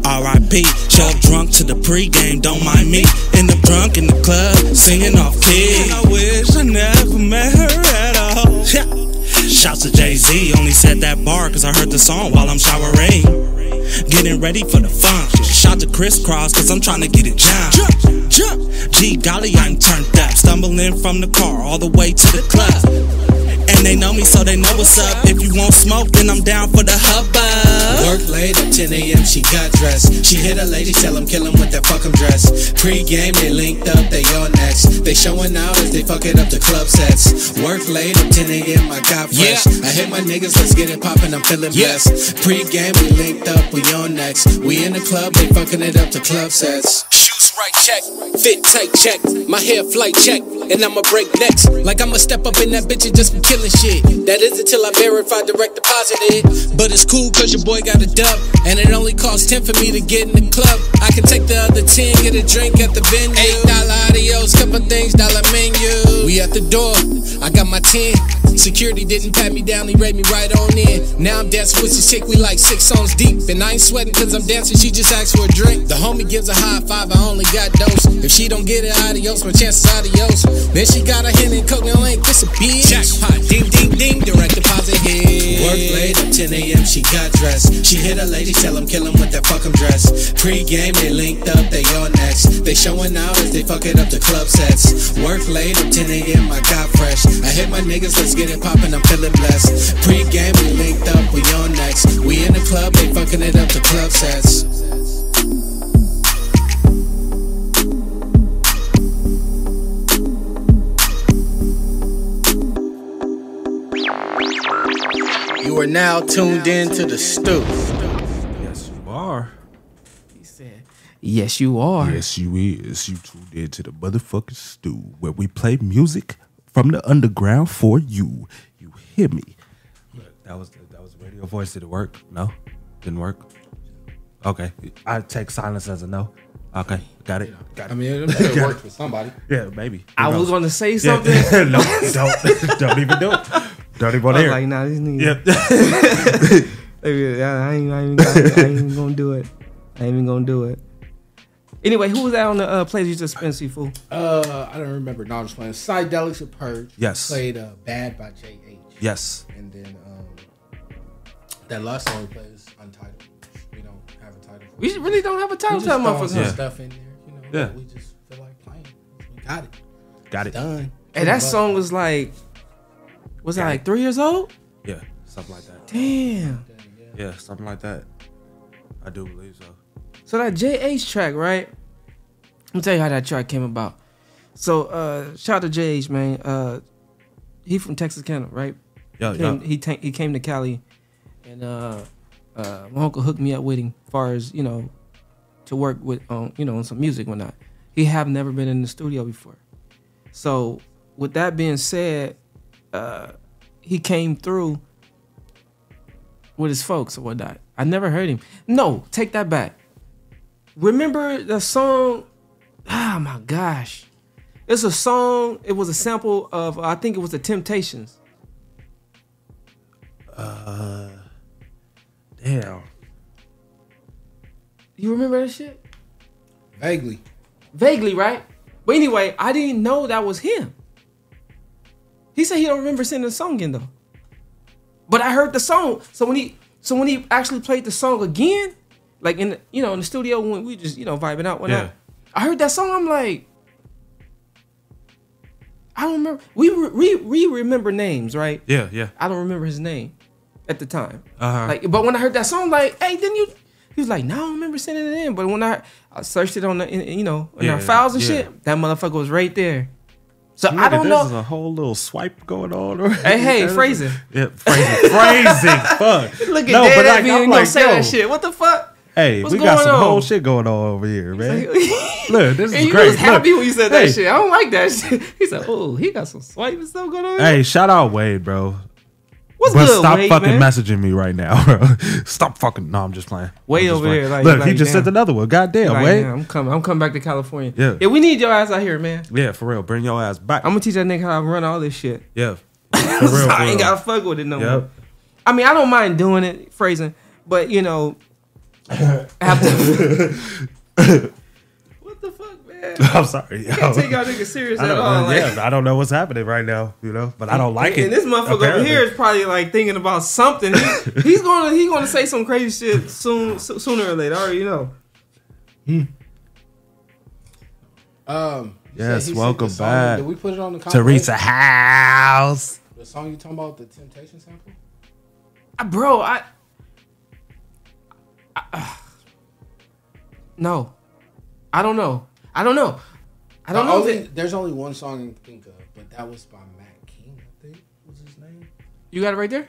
R.I.P. Show up drunk to the pregame, don't mind me. End up drunk in the club, singing off key. I wish I never met her at all. Shouts to Jay Z, only said that bar cause I heard the song while I'm showering. Getting ready for the fun. Shout to Crisscross cause I'm trying to get it jump. Jump. G golly, I'm turned up. Stumbling from the car all the way to the club. And they know me, so they know what's up. If you want smoke, then I'm down for the hubbub. Work late at 10 a.m. She got dressed. She hit a lady, tell him kill him with that fuck 'em dress. Pre-game, they linked up, they on next. They showing out as they fuck it up the club sets. Work late at 10 a.m. I got fresh. I hit my niggas, let's get it poppin'. I'm feeling blessed. Pre-game, we linked up, we on next. We in the club, they fucking it up the club sets. Shoes right check, fit tight check, my hair flight check, and I'ma break necks. Like I'ma step up in that bitch and just be killing shit. That is until I verify direct deposit it. But it's cool cause your boy got a dub, and it only costs 10 for me to get in the club. I can take the other 10, get a drink at the venue. Eight dollar adios, couple things, dollar menu. We at the door, I got my 10. Security didn't pat me down, he rate me right on in. Now I'm dancing with this chick, we like six songs deep. And I ain't sweating cause I'm dancing, she just asked for a drink. The homie gives a high five, I only got dose. If she don't get it, adios, my chances adios. Then she got a hand in coke, no ain't this a bitch. Jackpot, ding ding ding, direct deposit hit. Work late at 10 a.m., she got dressed. She hit a lady, tell him kill him with that fuck 'em dress. Pre-game, they linked up, they on next. They showing out as they fuck it up the club sets. Work late at 10 a.m., I got fresh. I hit my niggas, let's get it poppin', I'm feeling blessed. Pre-game, we linked up, we on next. We in the club, they fucking it up the club sets. You are now tuned in to the Stu. Yes, you are. He said, Yes, you are. Yes, you is. You tuned in to the motherfucking Stu where we play music from the underground for you. You hear me? That was that was radio voice. Did it work? No, didn't work. Okay, I take silence as a no. Okay, got it. Got it. I mean, it better Got work for somebody. Yeah, maybe. I Who was gonna say Yeah. something. no, don't don't even do it. Don't even want I was like, nah, these niggas. Yep. Maybe, I ain't, I, ain't, I ain't even gonna do it. I ain't even gonna do it. Anyway, who was that on the uh, plays you just spent, Seafood? Uh, I don't remember. No, I'm just playing. Psydelics of Purge. Yes. Played uh, Bad by J.H. Yes. And then um, that last song we played is Untitled. We don't have a title. for We it. really don't have a title We just throwing some motherfucker. stuff in there. You know, Yeah. we just feel like playing. We got it. Got it. Done. And that song was like, was that like three years old? Yeah, something like that. Damn. Yeah, something like that. I do believe so. So that JH track, right? Let me tell you how that track came about. So uh shout out to JH, man. Uh he from Texas Canada, right? Yeah, he came, yeah. He, ta- he came to Cali and uh uh my uncle hooked me up with him far as, you know, to work with on, you know, on some music and whatnot. He have never been in the studio before. So with that being said, uh he came through with his folks or whatnot. I never heard him. No, take that back. Remember the song? Ah, my gosh. It's a song. It was a sample of, I think it was the Temptations. Uh, damn. You remember that shit? Vaguely. Vaguely, right? But anyway, I didn't know that was him. He said he don't remember singing the song again though. But I heard the song. So when he so when he actually played the song again, like in the, you know in the studio when we just you know vibing out whatnot, Yeah. I heard that song. I'm like, I don't remember. We re- we, we remember names, right? Yeah, yeah. I don't remember his name at the time. Uh-huh. Like, but when I heard that song, like, hey, didn't you? He was like, no, I don't remember sending it in. But when I, I searched it on the, in- you know, in our files and yeah. shit, that motherfucker was right there. So I don't There's know. a whole little swipe going on. Or Hey, hey, phrasing. Yeah, phrasing. phrasing. Fuck. Look at no, that. but that like, I'm gonna like, say yo, that shit. What the fuck? Hey, What's we got some on? whole shit going on over here, man. Look, this is and you great. was happy Look, when you said hey, that shit. I don't like that shit. He said, "Oh, he got some swipe and stuff going on." Hey, shout out Wade, bro. What's but good, stop Wade, fucking man? messaging me right now, bro. stop fucking. No, I'm just playing. Way over playing. there, like- Look, he just damn. sent another one. Goddamn, Like, wait. yeah, I'm coming. I'm coming back to California. Yeah. Yeah, we need your ass out here, man. Yeah, for real. Bring your ass back. I'm gonna teach that nigga how to run all this shit. yeah. For real, for I ain't real. gotta fuck with it no Yep. more. I mean, I don't mind doing it, phrasing, but you know, I have to. what the fuck, man? I'm sorry. I can't take y'all niggas serious at don't, all. like- yeah, I don't know what's happening right now, you know, but I don't like and, it. And this motherfucker over here is probably like thinking about something. He- he's gonna he's gonna say some crazy shit soon, so- sooner or later. I already know. Um, Yes, said he sent welcome back. Did we put it on the Teresa? House. The song you talking about, the Temptation sample? Uh, bro, I, I- uh, no, I don't know. I don't know. I don't The know. only- there's only one song I can think of, but that was by Matt King, I think was his name. You got it right there.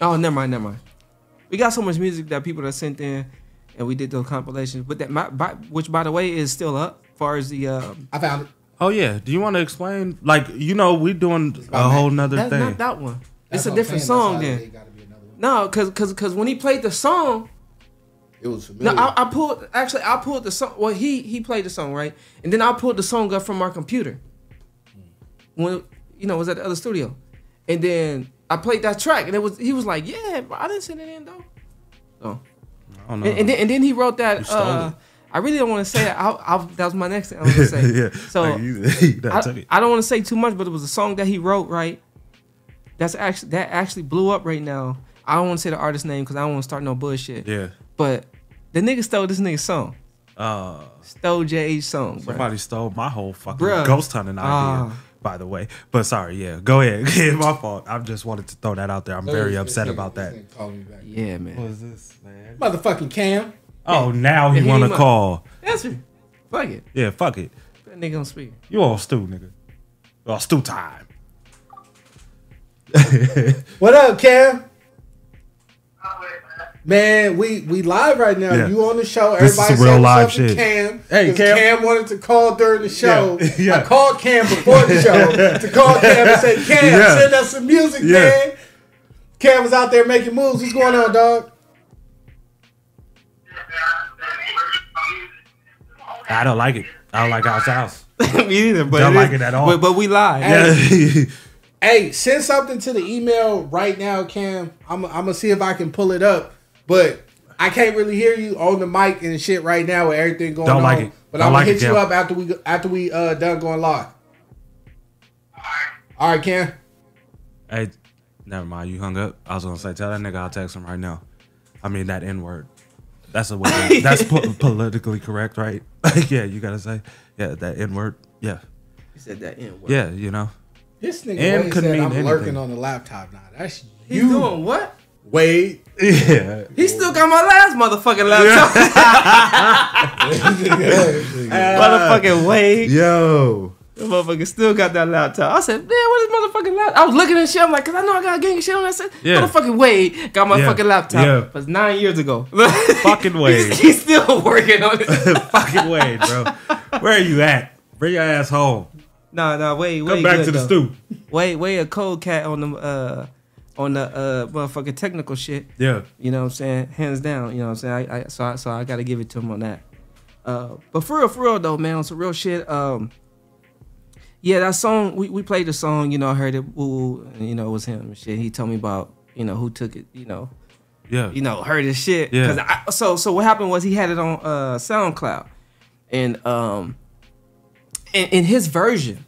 Oh, never mind, never mind. We got so much music that people that sent in, and we did those compilations. But that, my, by, which by the way is still up. As far as the, um, I found it. Oh yeah. Do you want to explain? Like, you know, we're doing a whole nother That's thing. not that one. That's it's a different saying, song that's why then. They gotta be another one. No, cause cause cause when he played the song, It was no. I, I pulled actually I pulled the song. Well, he he played the song right, and then I pulled the song up from our computer. When you know it was at the other studio, and then I played that track, and it was he was like, yeah, but I didn't send it in though. So, I don't know. and, and then and then he wrote that. You stole Uh, it. I really don't want to say it. I, I, that was my next thing I was gonna say. Yeah, So like you- you done took I. I don't want to say too much, but it was a song that he wrote right. That's actually that actually blew up right now. I don't want to say the artist name because I don't want to start no bullshit. Yeah. But the nigga stole this nigga's song. Uh, Stole Jay's song, bro. somebody stole my whole fucking Bruh. ghost hunting idea. Ah. by the way, but sorry, yeah, go ahead. Yeah, my fault. I just wanted to throw that out there. I'm So very this- upset this about this that. nigga calling me back. Yeah, man. What is this, man? Motherfucking Cam. Oh, now he he want to call. Answer. Fuck it. Yeah, fuck it. That nigga on speaker. You all Stu, nigga. Oh, Stu time. What up, Cam? Man, we we live right now. Yeah. You on the show? This is Everybody some real live shit. Cam. Hey, 'cause Cam. Cam wanted to call during the show. Yeah, yeah. I called Cam before the show to call Cam and say, Cam, Yeah. send us some music, Yeah. man. Cam was out there making moves. What's going on, dog? I don't like it. I don't like our house. Me either, but Don't like is- it at all. But, but we live. Yeah. Hey, send something to the email right now, Cam. I'm, I'm gonna see if I can pull it up, but I can't really hear you on the mic and shit right now with everything going Don't on. like it. But Don't I'm gonna it, hit you Cam. up after we after we uh done going live. All right, Cam. Hey, never mind. You hung up. I was gonna say, tell that nigga I'll text him right now. I mean that N word. That's a way. that's po- politically correct, right? yeah, you gotta say, yeah, that N word. Yeah, You said that N word. yeah, you know. This nigga And Wade could said mean I'm anything. lurking on the laptop now. That's He's you, doing what? Wade. Yeah. He still got my last motherfucking laptop. motherfucking Wade. Yo. The motherfucker still got that laptop. I said, man, what is motherfucking laptop? I was looking at shit. I'm like, cause I know I got a gang shit on that. I said, Yeah. motherfucking Wade got my Yeah. fucking laptop. Yeah. It was nine years ago. Fucking Wade. he's, he's still working on it. Fucking Wade, bro. Where are you at? Bring your ass home. Nah, nah, Wade, Come back good, to the though. Stu. Wade, Wade a cold cat on the uh on the uh motherfucking technical shit. Yeah. You know what I'm saying? Hands down. You know what I'm saying? I, I so I, so I got to give it to him on that. Uh, but for real, for real though, man, on some real shit. Um, yeah, that song we, we played the song. You know, I heard it. Woo, and, you know, it was him. and Shit. He told me about you know who took it. You know, Yeah. you know, heard his shit. Yeah. I, so so what happened was he had it on uh SoundCloud, and um, in, in his version,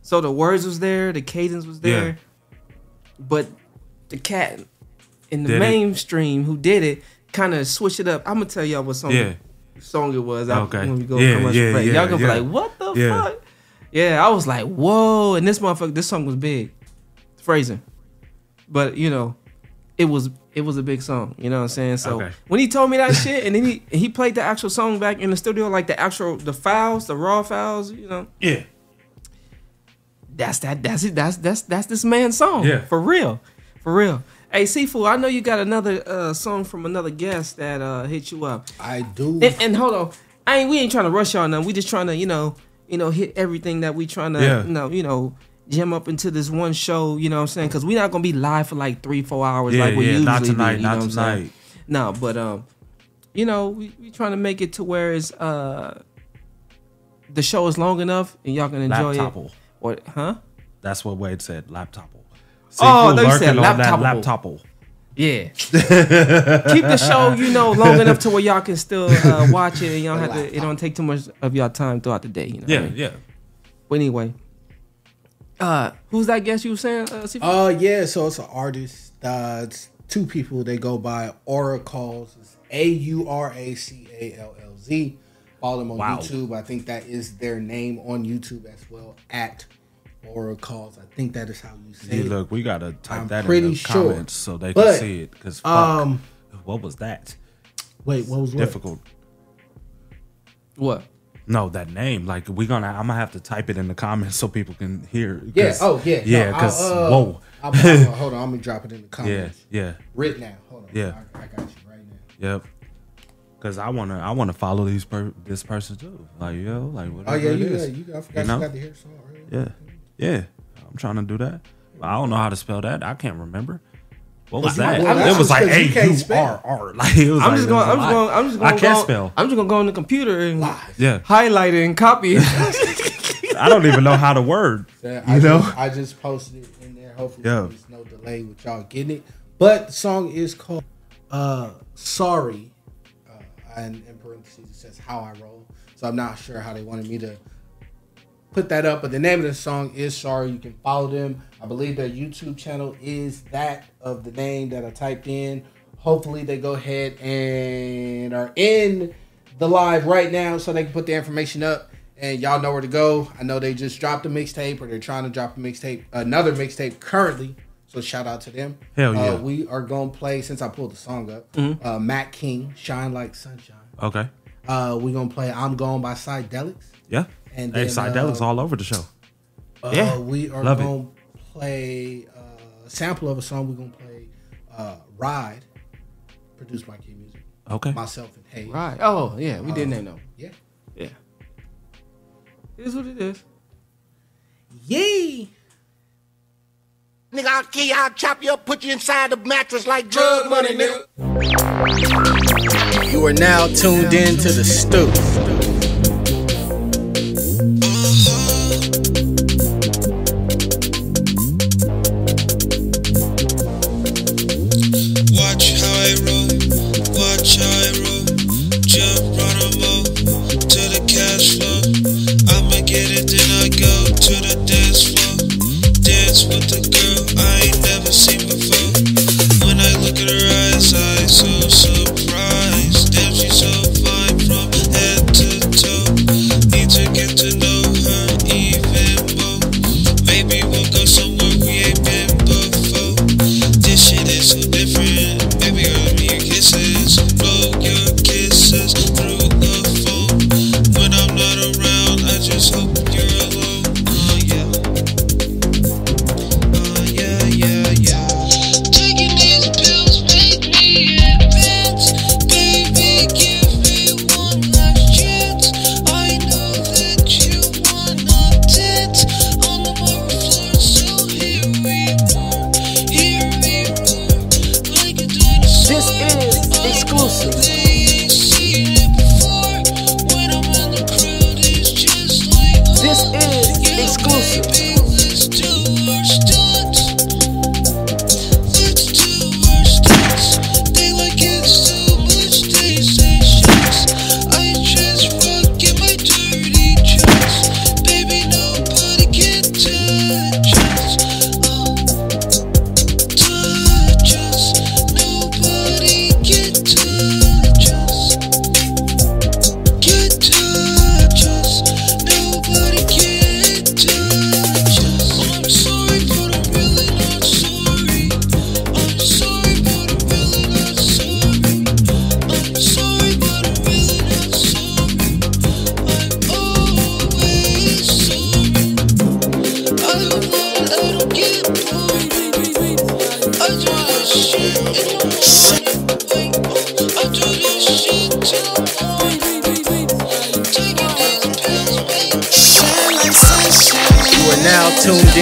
so the words was there, the cadence was there, Yeah. but the cat in the Did it? mainstream who did it kind of switched it up. I'm gonna tell y'all what song Yeah. song it was. Okay. when we go Yeah, commercial yeah, break. yeah, y'all gonna yeah. be like, what the fuck? Yeah, I was like, whoa, and this motherfucker, this song was big, phrasing, but you know, it was it was a big song. You know what I'm saying? So Okay. when he told me that shit, and then he he played the actual song back in the studio, like the actual the files, the raw files, you know. Yeah. That's that. That's it. That's that's that's this man's song. Yeah. for real, for real. Hey, Seafood, I know you got another uh, song from another guest that uh, hit you up. I do. And, and hold on, I ain't. We ain't trying to rush y'all now. We just trying to, you know, you know, hit everything that we trying to, Yeah. you know, you know, jam up into this one show. You know what I'm saying? Because we're not gonna be live for like three, four hours Yeah, like we yeah, usually not do, tonight, you know not what I'm saying? tonight. No, but um, you know, we we trying to make it to where it's uh, the show is long enough and y'all can enjoy Laptopple. it. Or huh? That's what Wade said. Laptopple. Oh, they said lurking on that laptopple. laptopple. Yeah. Keep the show, you know, long enough to where y'all can still uh, watch it and y'all have to. It don't take too much of y'all time throughout the day. You know. what I Yeah, mean? yeah. But anyway, uh, who's that guest you were saying? Uh, Uh, yeah. So it's an artist. Uh, it's two people. They go by Aura Calls. It's A U R A C A L L Z. Follow them on Wow. YouTube. I think that is their name on YouTube as well. At Aura Calls. I think that is how you say Yeah, it. look, we gotta type I'm that in the sure. comments so they But, can see it. Because um, what was that? Wait, what was what? difficult? What? No, that name. Like we're gonna, I'm gonna have to type it in the comments so people can hear. Yeah. Oh, yeah. yeah. Because I'll, uh, whoa. I'll, I'll- hold on. I'm gonna drop it in the comments. yeah. Yeah. Right now. Hold on. Yeah. I, I got you right now. Yep. Cause I wanna, I wanna follow these per, this person too. Like yo, like whatever Oh yeah, you is. got. You. I forgot you, got the hair song. Right? Yeah, yeah. I'm trying to do that. I don't know how to spell that. I can't remember. What was that? well, it was like because A you can't spell. R R. Like it was. I'm like, just it going. was a I'm just going. I'm just going. I can't go, spell. I'm just going to go on the computer and Yeah. highlight it and copy it. I don't even know how to word. Yeah, You I know. just, I just posted it in there. Hopefully, Yeah. there's no delay with y'all getting it. But the song is called uh, "Sorry," uh, and in parentheses it says "How I Roll." So I'm not sure how they wanted me to put that up, but the name of the song is "Sorry." You can follow them. I believe their YouTube channel is that of the name that I typed in. Hopefully, they go ahead and are in the live right now, so they can put the information up and y'all know where to go. I know they just dropped a mixtape, or they're trying to drop a mixtape, another mixtape currently. So shout out to them. Hell yeah. Uh, we are gonna play since I pulled the song up. Mhm. Uh, Matt King, "Shine Like Sunshine." Okay. Uh, we gonna play "I'm Gone" by Psydelics. Yeah. And hey, then, psychedelics uh, all over the show. Uh, Yeah. we are Love it. Gonna play uh, a sample of a song. We're gonna play uh, "Ride," produced by Key Music. Okay. Myself and Hayes. Right. Oh yeah, we did Uh, name them. Yeah. Yeah. It is what it is. Yay! Nigga, I'll kill you, I'll chop you up, put you inside the mattress like drug money, nigga. You are now tuned in to the Stu.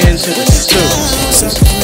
into the two.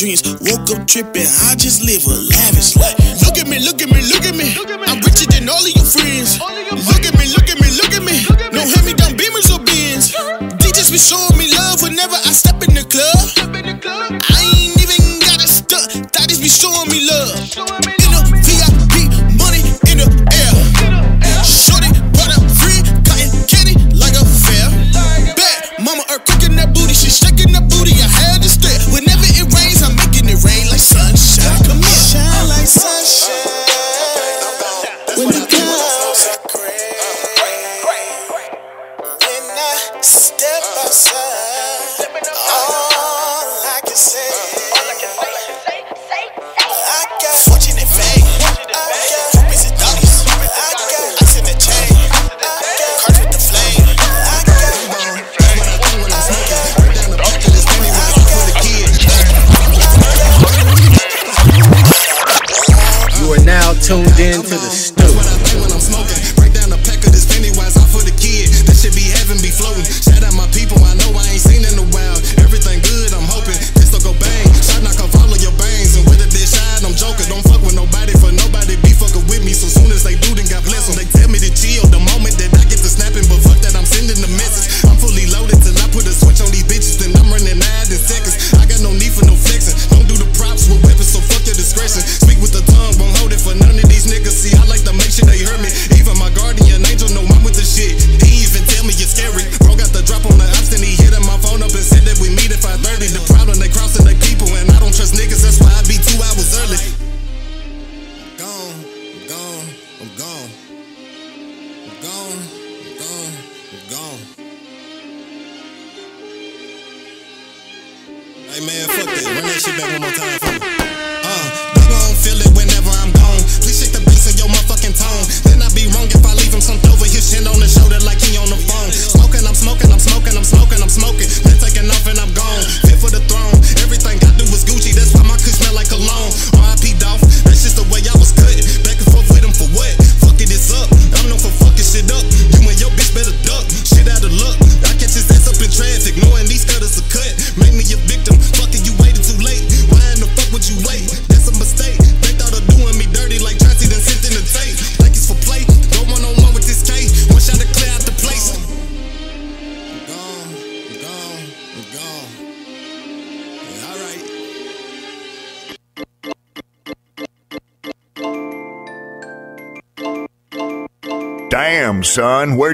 dreams. Woke up tripping, I just live a lavish life.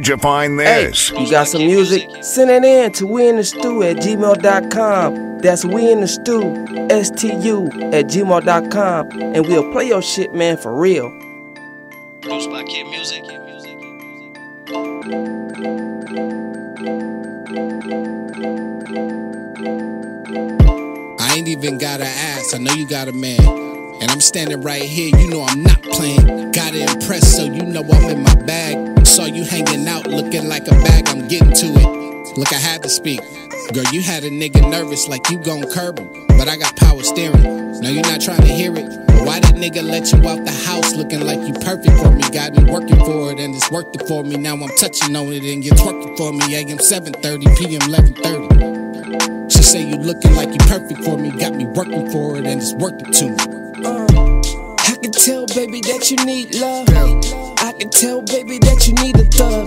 Where'd you find this? Hey, you got some music? Send it in to winthestu at gmail.com. That's winthestu, S-T-U, at gmail.com. And we'll play your shit, man, for real. Produced by Kid Music. I ain't even gotta ask, I know you got a man. And I'm standing right here, you know I'm not playing. Gotta impress, so you know I'm to speak. Girl, you had a nigga nervous like you gon' curb him. But I got power steering. Now you're not trying to hear it. Why that nigga let you out the house looking like you perfect for me? Got me working for it and it's working for me. Now I'm touching on it and you're twerking for me. AM 7:30, PM 11:30. She say you looking like you perfect for me. Got me working for it and it's working to me tell, baby, that you need love. I can tell, baby, that you need a thug.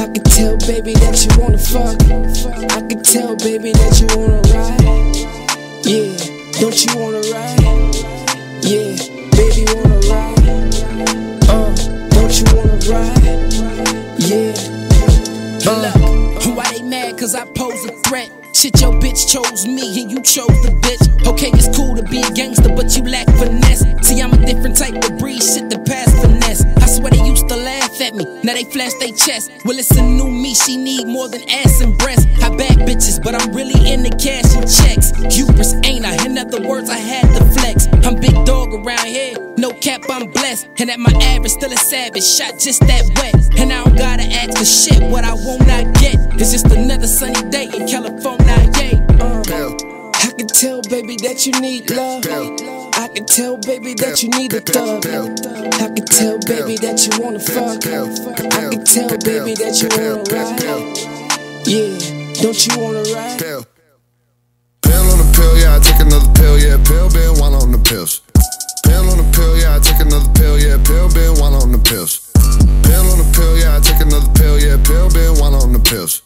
I can tell, baby, that you wanna fuck. I can tell, baby, that you wanna ride. Yeah, don't you wanna ride? Yeah, baby, wanna ride. Uh, don't you wanna ride? Yeah. Look, why they mad? Cause I pose a threat. Shit, your bitch chose me and you chose the bitch. Okay, it's cool to be a gangster, but you lack finesse. See, I'm a different type of breed, shit the past finesse. I swear they used to laugh at me, now they flash they chest. Well, it's a new me, she need more than ass and breasts. I bad bitches, but I'm really into cash and checks. Hubris ain't I? In other words, I had to flex. I'm big dog around here, no cap, I'm blessed. And at my average, still a savage, shot just that wet. And I don't gotta ask for shit, what I won't not get. It's just another sunny day in California, yay. Uh, I can tell, baby, that you need love. I can tell, baby, that you need a thug. I can tell, baby, that you wanna fuck. I can tell, baby, that you wanna ride. Yeah, don't you wanna ride? Pill on the pill, yeah, I take another pill, yeah, pill been one on the pills. Pill on the pill, yeah, I take another pill, yeah, pill been one on the pills. Pill on the pill, yeah, I take another pill, yeah, pill been one on the pills.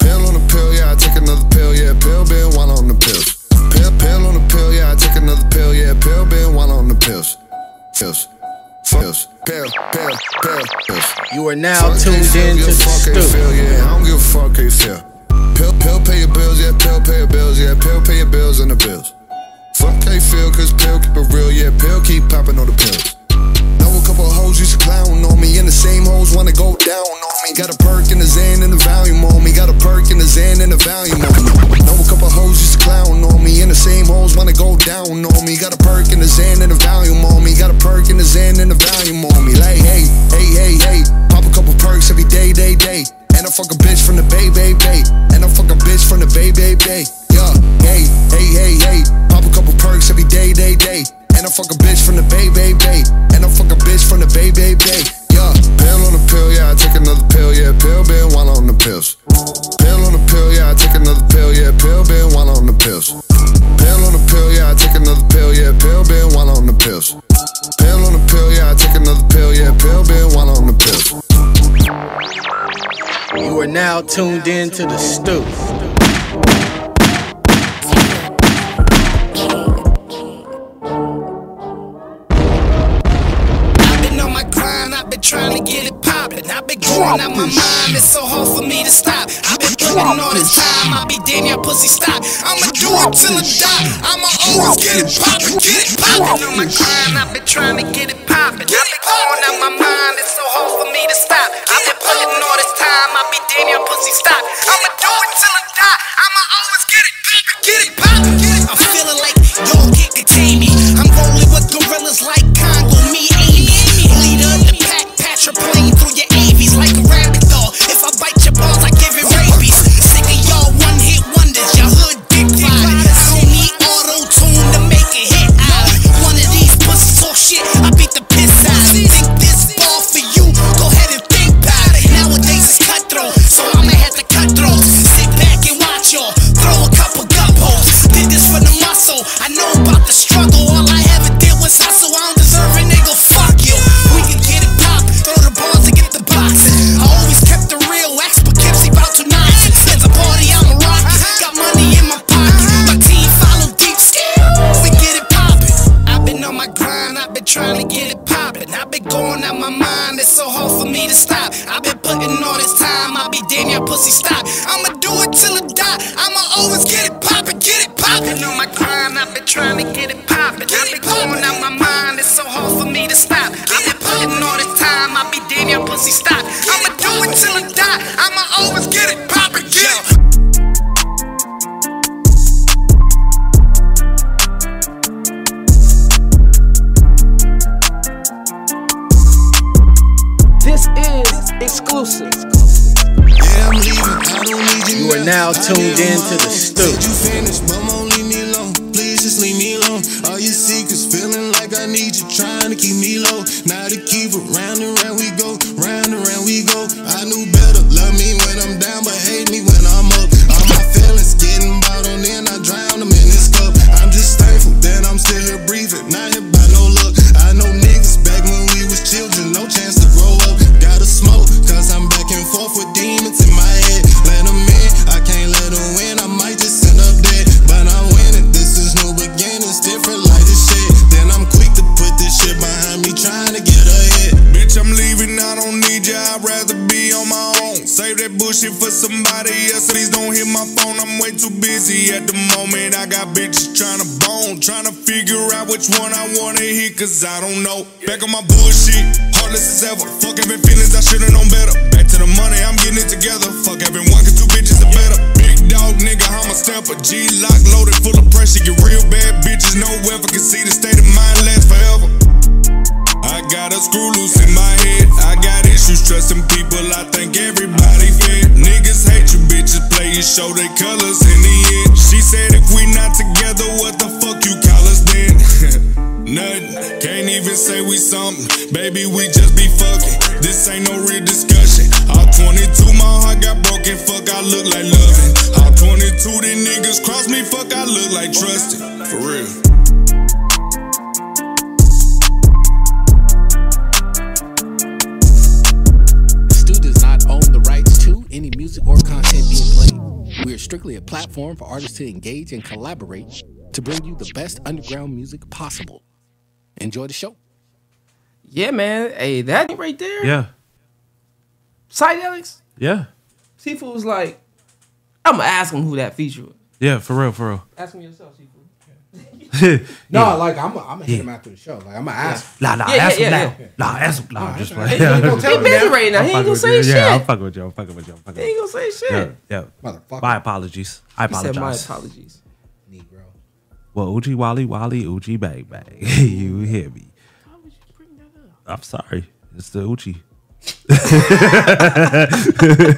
Pill on the pill, yeah, I take another pill, yeah, pill been one on the pills. Pill, pill on the yeah, I take another pill, yeah, pill been one on the pills. Pills. Pills, pill, pill, pill, pills. You are now Fuck tuned in to the Stu. feel, yeah, I don't give a fuck how you feel. Pill, pill, pay your bills, yeah, pill, pay your bills, yeah, pill, pay your bills and the bills. Fuck how you feel, cause pill keep it real, yeah, pill keep popping on the pills. Hoes used to clown on me, and the same hoes wanna go down on me. Got a perk in the Zan and the volume on me. Got a perk in the Zan and the volume on me. Know a couple hoes used to clown on me, and the same hoes wanna go down on me. Got a perk in the Zan and the volume on me. Got a perk in the Zan and the volume on me. Like, hey, hey, hey, hey. Pop a couple perks every day, day, day. And I fuck a bitch from the Bay, Bay, Bay. And I fuck a bitch from the Bay, Bay, Bay. Yeah, hey, hey, hey, hey. Pop a couple perks every day, day, day. And I fuck a bitch from the Bay, Bay, Bay. And I fuck a bitch from the Bay, Bay, Bay. Yeah, pill on the pill, yeah, I take another pill, yeah, pill been one on the pills. Pill on the pill, yeah, I take another pill, yeah, pill been one on the pills. Pill on the pill, yeah, I take another pill, yeah, pill been one on the pills. Pill on the pill, yeah, I take another pill, yeah, pill been one on the pills. You are now tuned in to the Stu. Been trying to get it poppin'. I've been going out my mind, it's so hard for me to stop. I've been putting all this time, I'll be damn your pussy stop. I'ma do it till I die, I'ma always get it poppin', get it poppin'. On my grind, I've been trying to get it poppin'. I've been going out my mind, it's so hard for me to stop. I've been putting all this time, I'll be damn your pussy stop. I'ma do it till I die, I'ma always get it poppin', get it poppin'. I'm feeling like y'all can't contain me. Tuned in to the I'd rather be on my own. Save that bullshit for somebody else. Please don't hit my phone. I'm way too busy at the moment. I got bitches trying to bone, trying to figure out which one I wanna hit, cause I don't know. Back on my bullshit, heartless as ever. Fuck been feelings, I should've known better. Back to the money, I'm getting it together. Fuck having one, cause two bitches are better. Big dog, nigga, I'm a stamper. G lock loaded, full of pressure. Get real bad bitches, no ever can see the state of mind last forever. I got a screw loose in my head. I got issues trusting people. I think everybody fair. Niggas hate you, bitches play you, show their colors in the end. She said if we not together, what the fuck you call us then? Nothing. Can't even say we something. Baby, we just be fucking. This ain't no real discussion. All 22, my heart got broken. Fuck, I look like loving. All 22, the niggas cross me. Fuck, I look like trusting. For real. Music or content being played. We are strictly a platform for artists to engage and collaborate to bring you the best underground music possible. Enjoy the show. Yeah, man. Hey, that right there. Yeah. Psydelics. Yeah. Seafood was like, I'm gonna ask him who that feature was. Yeah, for real, for real. Ask him yourself, Seafood. No, Yeah. like I'm, I'm gonna hit Yeah. him after the show. Like I'm gonna ask. Nah, nah, Yeah, ask yeah, him yeah, now. yeah. Nah, ask him. Nah, just He play. gonna tell He busy right now. He ain't gonna say shit. Yeah, I'm fucking with you. I'm fucking with you. I'm fucking He ain't gonna say shit. Yeah, yeah. Motherfucker. My apologies. I He said my apologies. Negro. Well, Uchi Wally Wally Uchi Bang Bang. you hear me? Why would you bring that up? I'm sorry. It's the Uchi.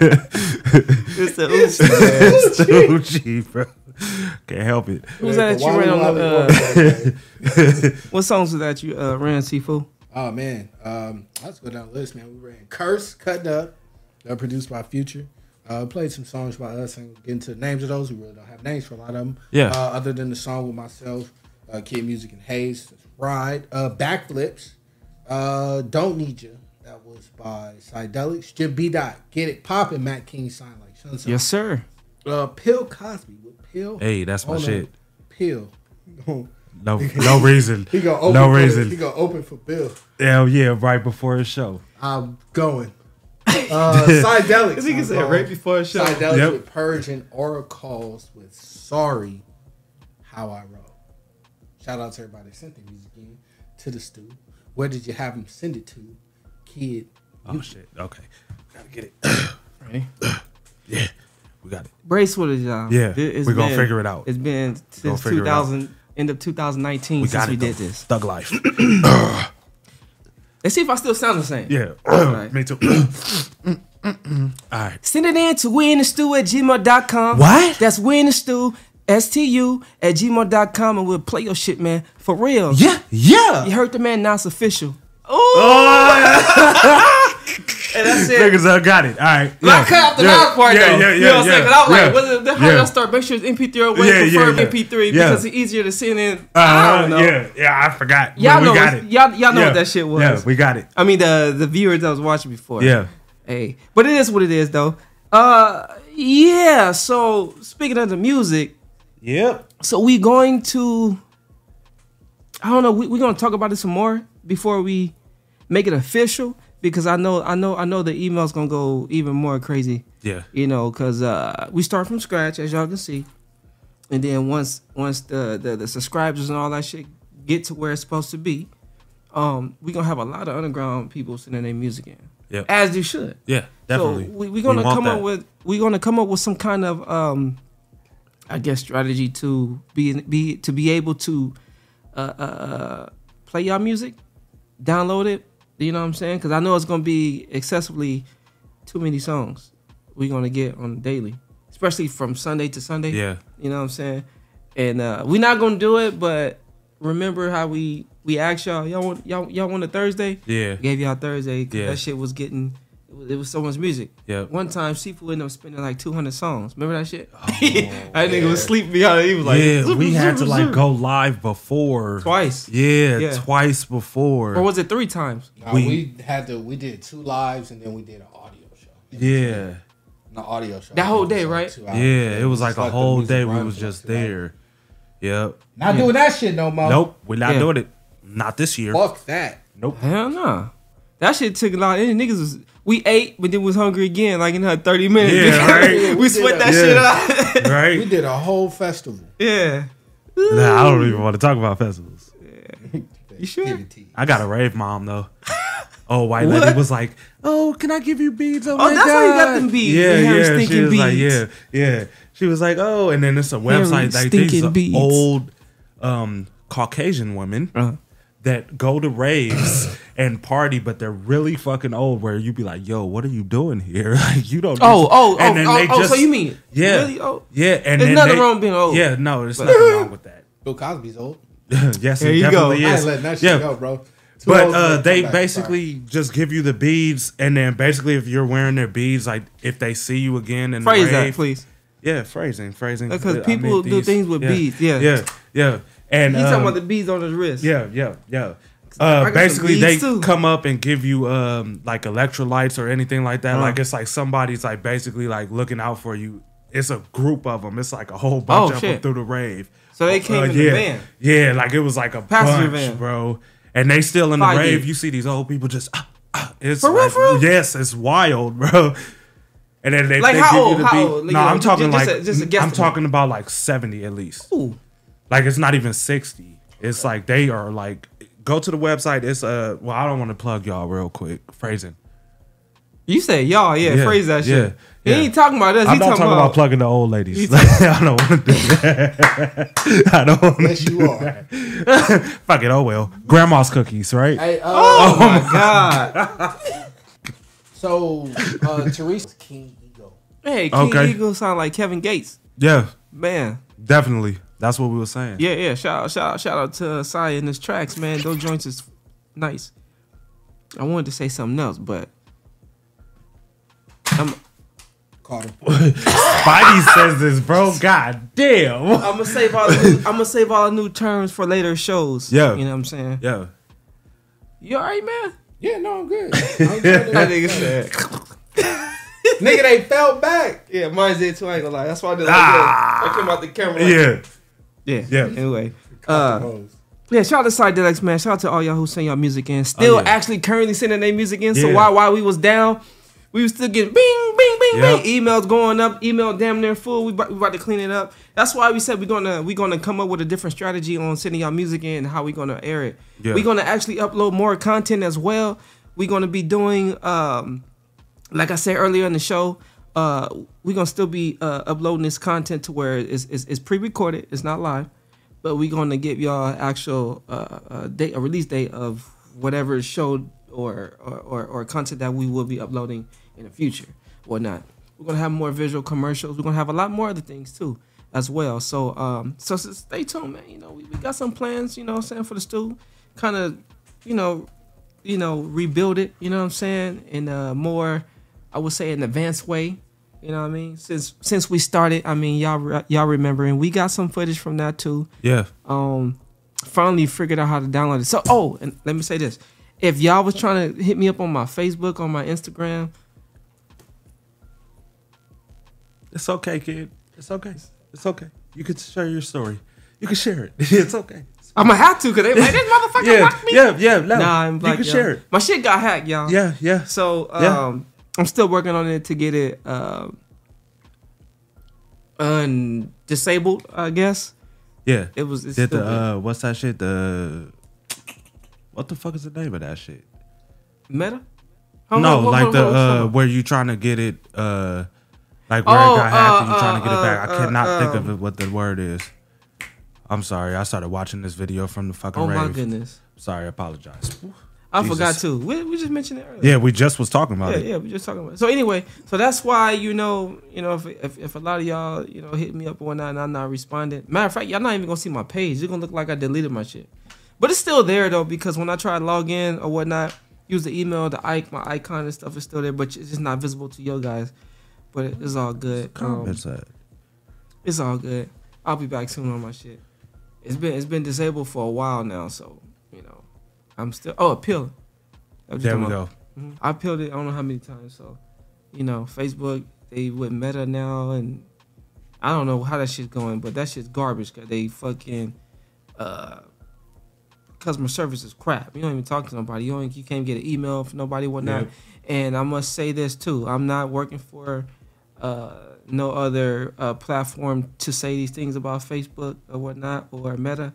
It's the Uchi. it's the Uchi, bro. Can't help it. Who's that that you ran on the? Uh, what songs was that you uh, ran, Seafood? Oh man, um, let's go down the list, man. We ran "Curse," "Cutting Up," uh, produced by Future. Uh, played some songs by us and get into the names of those. We really don't have names for a lot of them. Yeah. Uh, other than the song with myself, uh, Kid Music and Hayes, Ride, uh, Backflips, uh, Don't Need You. That was by Psydelics. Jim B. Dot, Get It Poppin', Matt King, Sign Like Sunset. Yes, sir. Uh, Pill Cosby with Pill. Hey, that's my shit. Pill. No, no reason. He gonna open no for the- reason. he gonna open for Bill. Hell yeah! Right before his show. I'm going. Uh, Psydelics. This nigga I'm going. right before the show. Psydelics Yep. with Purge and Oracles with Sorry How I Roll. Shout out to everybody that sent the music in to the Stu. Where did you have them send it to? Kid. Oh shit. Okay. Gotta get it. Ready? Yeah, we got it. Brace with uh, it, y'all. Yeah, It- it's we gonna been- figure it out. It's been since figure it out. 2000, end of 2019 We since got we it. did though. this. Thug life. Let's see if I still sound the same. Yeah. Alright. Me too. Mm, mm, mm. All right. Send it in to we in the Stu at gmail.com. What? That's we in the Stu, S-T-U, at gmail.com, and we'll play your shit, man. For real. Yeah. Yeah. You heard the man, now it's official. Oh, And that's it. niggas uh, got it. All right. But I cut out the yeah. loud part yeah, though. Yeah, yeah, you know what I'm yeah, saying? Cause I was like, what the, how yeah. y'all start? Make sure it's MP3 or way Yeah, yeah, prefer yeah. MP3 Yeah. because it's easier to send in. I Uh, don't know. yeah, yeah, I forgot. Y'all know we got what- it. y'all- y'all know Yeah. what that shit was. Yeah, we got it. I mean the the viewers that was watching before. Yeah. Hey, but it is what it is though. Uh, yeah. So speaking of the music, Yep. so we going to. I don't know. We we gonna talk about it some more before we make it official because I know I know I know the email's gonna go even more crazy. Yeah. You know, cause uh, we start from scratch as y'all can see, and then once once the, the the subscribers and all that shit get to where it's supposed to be, um, we gonna have a lot of underground people sending their music in. Yeah. As you should. Yeah, definitely. So we we gonna want come up with we gonna come up with some kind of um, I guess strategy to be be to be able to uh, uh, uh play y'all music, download it. You know what I'm saying? Because I know it's gonna be excessively too many songs we're gonna get on daily, especially from Sunday to Sunday. Yeah. You know what I'm saying? And uh, we're not gonna do it, but remember how we we asked y'all y'all want y'all y'all want a Thursday? Yeah. Gave y'all Thursday. 'cause Yeah. That shit was getting. It was, it was so much music. Yeah. One time, Seafood ended up spending like 200 songs. Remember that shit? Oh, that nigga was sleeping behind. He was like, Oh, yeah, "Zoop, we zoop, had to like go live before Twice. Yeah, Yeah. twice before. Or was it three times? Nah, we, had to. We did two lives and then we did an audio show. yeah, An audio show. That whole day, like right? two hours. yeah, it was like Just a whole day we was just two hours. there. Yep. Not Yeah. doing that shit no more. Nope, we're not Yeah. doing it. Not this year. Fuck that. Nope. Hell no. That shit took a lot. And niggas was we ate, but then was hungry again, like in her thirty minutes. Yeah, right. we sweat that shit out. right. We did a whole festival. yeah. Nah, I don't even want to talk about festivals. You sure? I got a rave mom though. Oh, white What? lady was like, "Oh, can I give you beads?" Oh, my that's god! why you got them beads, Yeah, the hair yeah. She stinking was like, "Yeah, yeah." She was like, "Oh," and then it's a Hairy, website like these stinking are beads. old um, Caucasian women Uh-huh. that go to raves and party, but they're really fucking old. Where you'd be like, "Yo, what are you doing here? like, you don't." Oh, oh, And oh, then oh, they oh, so you mean Yeah, really old? yeah, and There's nothing they- wrong with being old. Yeah, no, there's nothing wrong with that. Bill Cosby's old. yes, There it you go. definitely I ain't letting that shit yeah. go, bro. Too But uh, they come back. basically just give you the beads, and then basically, if you're wearing their beads, like if they see you again in Phrase the that, please. Yeah, phrasing, phrasing. Because I people mean, do things with beads, yeah. yeah, yeah. And He's talking um, about the beads on his wrist. yeah, yeah, yeah. Uh, basically, they too. come up and give you um, like electrolytes or anything like that. Uh. Like it's like somebody's like basically like looking out for you. It's a group of them. It's like a whole bunch Oh, of shit. them through the rave. So they came in the yeah, van? Yeah, like it was like a Passenger bunch, van. bro. And they still in the Five rave. You see these old people just. ah, ah. it's For real, like, for real? yes, it's wild, bro. And then they Like they how old? the How old? Like, No, you know, I'm talking just like a- just a I'm talking about like 70 at least. Ooh. Like it's not even 60. It's like they are like go to the website. It's uh well I don't want to plug y'all real quick. Phrasing. You say y'all, yeah, Yeah, phrase that shit. yeah, shit. He yeah. ain't talking about us. He I'm not talking about, plugging the old ladies. He I don't want to do that. I don't want to Yes, you do are. Fuck it. Oh well. Grandma's cookies, right? Hey, uh, Oh, my god. So, uh, Teresa King Eagle. Hey, King Okay. Eagle sound like Kevin Gates. Yeah, Man. definitely. That's what we were saying. Yeah, yeah. Shout out, shout out, shout out to Saya in his tracks, man. Those joints is nice. I wanted to say something else, but I'm Caught him. Spidey says this, bro. God damn. I'm gonna save all the new, I'm gonna save all the new terms for later shows. Yeah. you know what I'm saying. Yeah. You alright, man? Yeah, no, I'm good. That nigga said. Nigga, they fell back. Yeah, mine's did too. I ain't gonna lie. That's why I did like Ah. that. I came out the camera. Like, Yeah. Yeah, Yeah. Anyway, uh, yeah. Shout out to Psydelics, man. Shout out to all y'all who send y'all music in. Still Oh, yeah. actually currently sending their music in. So Yeah. while while we was down, we was still getting bing, bing, bing, Yep. bing. Emails going up. Email damn near full. We about, we about to clean it up. That's why we said we're gonna we're gonna come up with a different strategy on sending y'all music in and how we gonna air it. Yeah. We're gonna actually upload more content as well. We're gonna be doing um like I said earlier in the show, uh, we're gonna still be uh, uploading this content to where it's, it's, it's pre-recorded, it's not live, but we're gonna give y'all actual uh, uh, date, a release date of whatever show or or, or or content that we will be uploading in the future, whatnot. We're gonna have more visual commercials. We're gonna have a lot more other things too, as well. So um, so, so stay tuned, man. You know, we, we got some plans. You know, I'm saying for the Stu, kind of, you know, you know, rebuild it, you know what I'm saying, in a more, I would say, an advanced way. You know what I mean? Since since we started, I mean, y'all y'all remember, and we got some footage from that too. Yeah. Um, finally figured out how to download it. So, oh, and let me say this: if y'all was trying to hit me up on my Facebook, on my Instagram, It's okay, kid. It's okay. It's okay. You can share your story. You can share it. It's okay. I'm gonna have to, cause they like this motherfucker Yeah, locked me. yeah, yeah, no. Nah, I'm You like, can yo, share it. My shit got hacked, y'all. Yeah, yeah. So um, Yeah. I'm still working on it to get it uh, un disabled. I guess. Yeah. It was. It's Did the uh what's that shit? The what the fuck is the name of that shit? Meta. Hold no, on, like on, the on, uh where you trying to get it uh like where Oh, it got hacked you uh, trying to get it back. uh, I cannot uh, think of um, it what the word is. I'm sorry. I started watching this video from the fucking Oh my goodness. Sorry, I apologize. I Jesus. forgot too. We, we just mentioned it earlier. Yeah, we just was talking about yeah, it. yeah, we just talking about it. So anyway, so that's why you know, you know, if, if if a lot of y'all, you know, hit me up or whatnot and I'm not responding. Matter of fact, y'all not even gonna see my page. It's gonna look like I deleted my shit. But it's still there though, because when I try to log in or whatnot, use the email, the icon, my icon and stuff is still there, but it's just not visible to you guys. But it- it's all good. Um, Comments at? it's all good. I'll be back soon on my shit. It's been it's been disabled for a while now, so I'm still oh appeal. There we go. Mhm. I peeled it. I don't know how many times. So, you know, Facebook they with Meta now, and I don't know how that shit's going, but that shit's garbage. Cause they fucking uh customer service is crap. You don't even talk to nobody. You don't, you can't get an email from nobody, whatnot. Yep. And I must say this too. I'm not working for uh, no other uh, platform to say these things about Facebook or whatnot or Meta.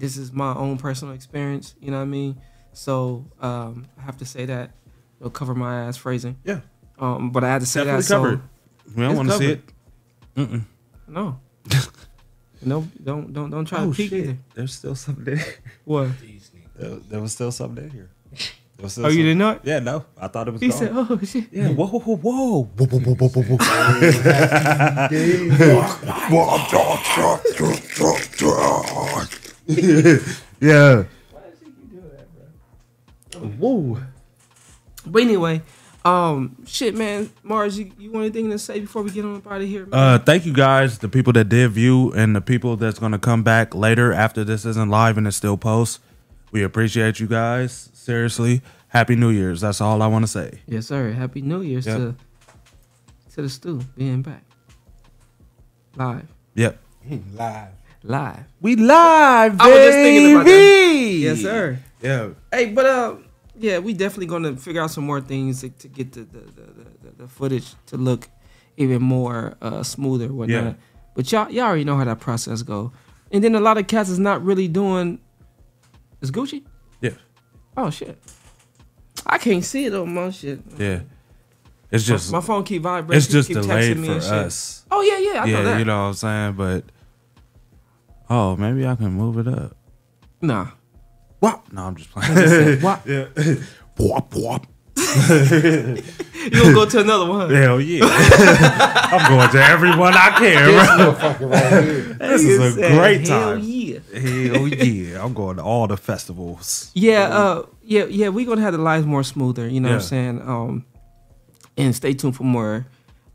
This is my own personal experience. You know what I mean? So um, I have to say that. It'll cover my ass phrasing. Yeah. Um, but I had to say Definitely that. so. We don't want to see it. Mm-mm. No. no, don't don't don't try Oh, to peek shit. either. There's still something there. What? There, there was still something there here. There was still Oh, you didn't know it? Yeah, no. I thought it was He gone. said, "Oh shit." Yeah. Whoa, whoa, whoa, whoa. Whoa, whoa, whoa, whoa, whoa, whoa. yeah. Why does he do that, bro? Whoa. But anyway, um, shit, man, Mars, you, you want anything to say before we get on up out of here? Man? Uh, thank you guys, the people that did view and the people that's gonna come back later after this isn't live and it still posts. We appreciate you guys. Seriously, Happy New Year's. That's all I want to say. yes, sir. Happy New Year's Yep. to to the Stu being back live, Yep. Live. Live. We live, I was just thinking about that. baby. Yes, sir. Yeah. Hey, but uh, yeah, we definitely gonna figure out some more things to, to get the the, the, the the footage to look even more uh, smoother, whatnot. Yeah. But y'all y'all already know how that process go. And then a lot of cats is not really doing. Is Gucci? Yeah. Oh shit! I can't see it on my shit. Yeah. It's just my, my phone keep vibrating. It's just keep delayed texting me for us. Oh yeah, yeah, I yeah, know that. you know what I'm saying, but oh, maybe I can move it up. Nah. What? No, I'm just playing. I just said, what? yeah. Wop wop. You gonna go to another one? Hell yeah. I'm going to every one I can. This bro. motherfucker right. This is a said, great "Hell time. yeah." Hell yeah. I'm going to all the festivals. Yeah, uh, yeah, yeah. We're gonna have the lives more smoother. You know what I'm saying? Um, and stay tuned for more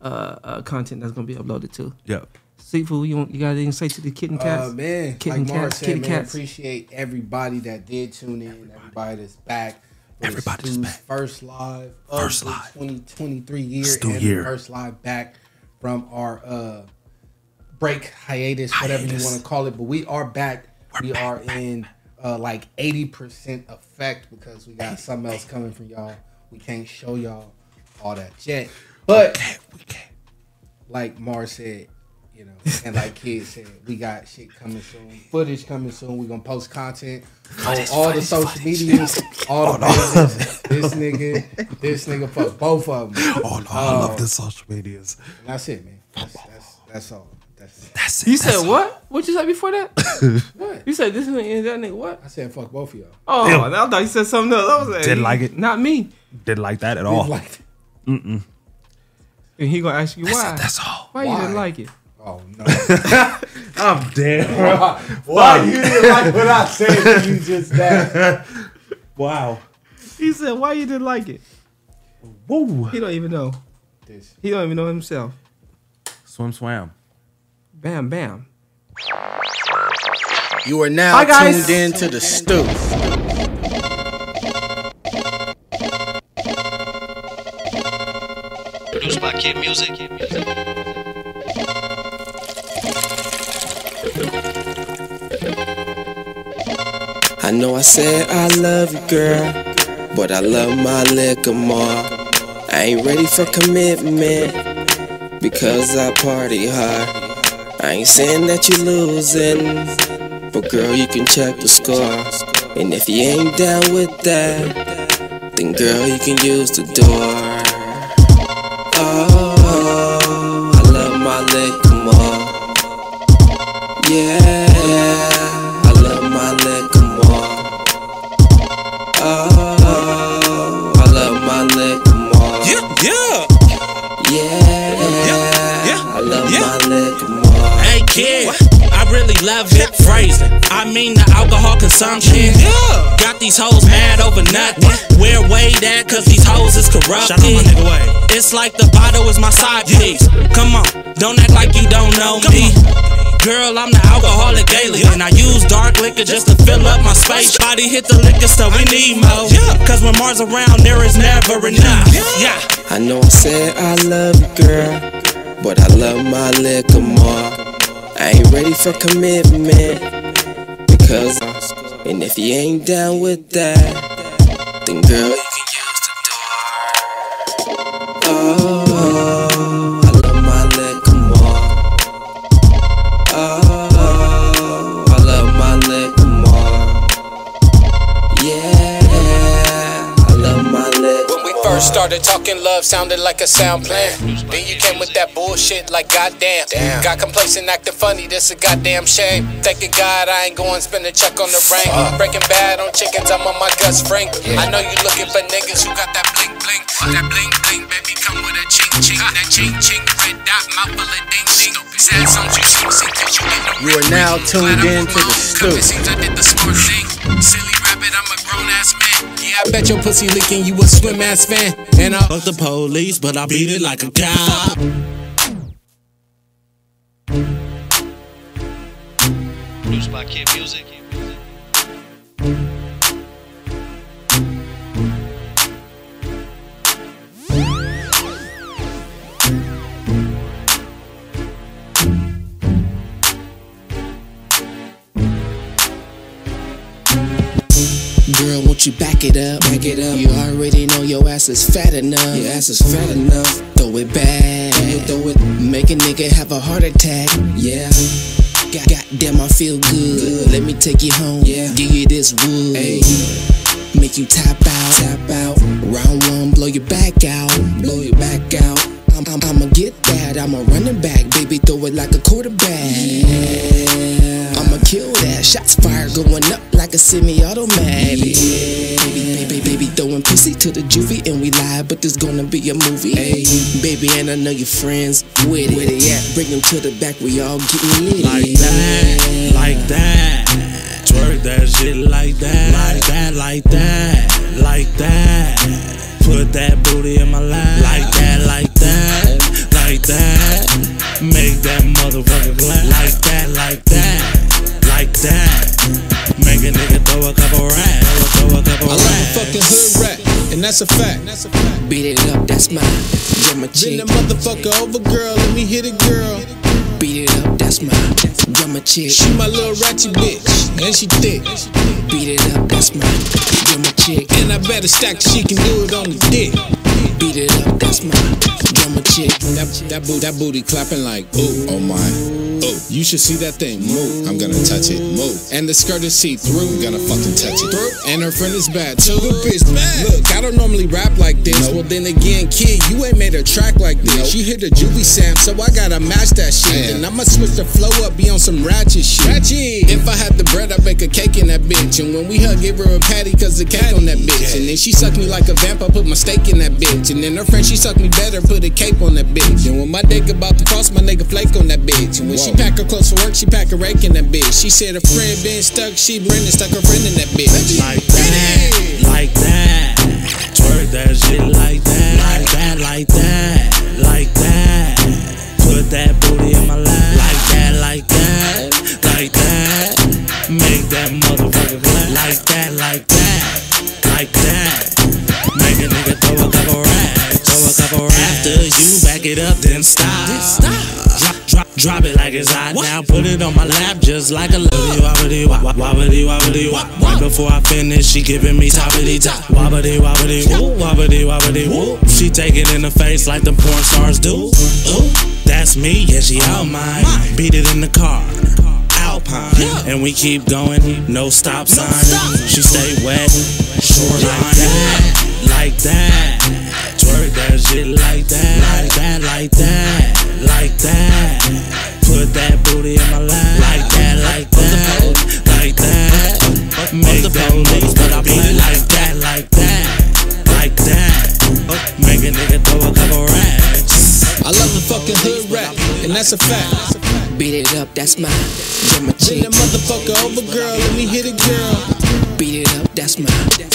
uh, uh content that's gonna be uploaded too. Yep. Seafood, you want, you got anything to say to the kitten cats? Uh, man, kitten like Mars cats, said, kitty man, cats. appreciate everybody that did tune in, everybody that's back. Everybody's back. First live of First the live. 2023 year Stu and year. first live back from our uh break hiatus, whatever you want to call it. But we are back. we are in uh like 80% effect because we got something else coming from y'all. We can't show y'all all that yet. But we can't like Mars said, you know, and like kids said, we got shit coming soon, footage coming soon. We're gonna post content on Footage, all the social footage. medias, all the no. This nigga, this nigga, fuck both of them. Oh no, I love uh, the social medias. And that's it, man. That's that's, that's all. That's it. That's it. You That's said all. what? What you said before that? What? You said this nigga that nigga what? I said fuck both of y'all. Oh, Ew. I thought you said something else. I was like, Didn't like it. Not me. Didn't like that at Didn't all. like it. Mm-mm. And he gonna ask you That's why. it, that's all. Why, you didn't like it? Oh no. I'm dead. Why, why you didn't like what I said to you just that? Wow. He said, why you didn't like it? Woo. He don't even know. This. He don't even know himself. Swim swam. Bam, bam. You are now Hi, guys. tuned in to the Stu. Produced by Kid Music. Know I said I love you, girl, but I love my liquor more. I ain't ready for commitment because I party hard. I ain't saying that you're losing, but girl, you can check the score. And if you ain't down with that, then girl, you can use the door. Oh, alcohol consumption. Yeah. Got these hoes mad over nothing. We're way that? Cause these hoes is corrupted. It's like the bottle is my side piece. Come on, don't act like you don't know me. Girl, I'm the alcoholic daily. And I use dark liquor just to fill up my space. Body hit the liquor store, we need more. Cause when Mars around, there is never enough. Yeah. I know I said I love you, girl, but I love my liquor more. I ain't ready for commitment Cause, and if you ain't down with that, then girl, you can use the door. Oh, first started talking, love sounded like a sound plan. Then you came with that bullshit like goddamn. Got complacent, acting funny, this a goddamn shame. Thanking God I ain't going spend a check on the ring. Breaking bad on chickens, I'm on my guts frank. I know you looking for niggas who got that blink blink. That bling bling, baby, come with a ching ching. That ching ching, red dot, mouth full of ding ding. Sad songs you sing, cause you get no You are now tuned in to the Stu. it seems I did the smart thing. Silly rabbit, I'm a grown ass man. Yeah, I bet your pussy licking you a swim ass fan. And I Fuck the police, but I beat it like a cop. Produced by Kid Music. You back it up? Back it up. You already know your ass is fat enough. Your ass is fat enough. Throw it back. Throw it. Make a nigga have a heart attack. Yeah. God, goddamn, I feel good. Let me take you home. Yeah. Give you this wood. Hey. Make you tap out. Tap out. Round one, blow your back out. Blow your back out. I'm, I'm, I'ma get that. I'm a running back, baby. Throw it like a quarterback. Yeah. I'ma kill that. Shots fired going up like a semi-automatic. Baby, baby, baby, throwing pussy to the juvie and we live, but there's gonna be a movie. Hey, baby, and I know your friends with it. Where they at? Bring them to the back. We all getting lit. Like that, like that. Twerk that shit like that, like that, like that, like that. Put that booty in my lap, like that, like that, like that. Make that motherfucker clap, like that, like that, like that. Make a nigga throw a couple racks, throw a couple I love a racks. fucking hood rap, and that's a fact. Beat it up, that's mine. Get my drummer chick. Bend the motherfucker over, girl. Let me hit it, girl. Beat it up, that's my drummer chick. She my little ratchet bitch, and she thick. Beat it up, that's my drummer chick. And I better stack she can do it on the dick. Beat it up, that's my drummer chick. That that booty, that booty clapping like ooh, oh my, ooh. You should see that thing move. I'm gonna touch it, move. And the skirt is see through. I'm gonna fucking touch it. And her friend is bad too. The bitch bad. Look, I don't normally rap like this. Well then again, kid, you ain't made a track like this. She hit the juvie Sam, so I gotta match that shit. And I'ma switch the flow up, be on some ratchet shit. Ratchet. If I had the bread, I'd bake a cake in that bitch. And when we hug, give her a patty, cause the cake on that bitch. And then she sucked me like a vamp, I put my steak in that bitch. And then her friend, she sucked me better, put a cape on that bitch. And when my dick about to cross, my nigga flake on that bitch. And when she pack her clothes for work, she pack a rake in that bitch. She said her friend been stuck, she Brendan stuck her friend in that bitch. Like that, like that. Twerk that shit like that, like that, like that, like that. Put that booty in my lap, like that, like that, like that. Make that motherfucker clap, like that, like that, like that. Make a nigga throw a couple racks, throw a couple racks. After you back it up, then stop. Drop, drop, drop it like it's hot. Now put it on my lap just like a little wobbly wop, wobbly wobbly wop. Right before I finish, she giving me toppity top. Wobbly wobbly woo, wobbly wobbly woo. She take it in the face like the porn stars do. Ooh, that's me, yeah she out mine. Beat it in the car. Alpine, and we keep going, no stop sign. She stay wet, short like that, like that. Twerk that shit like that, like that, like that, like that. Put that booty in my lap, like that, like that, like that. Make that motherfucker beat it like that, like that, like that. Make a nigga throw a couple racks. I love the fucking hood rap, and that's a fact. Beat it up, that's my drummer Bend chick. that motherfucker over, girl. Let me hit it, girl. Beat it up, that's my drummer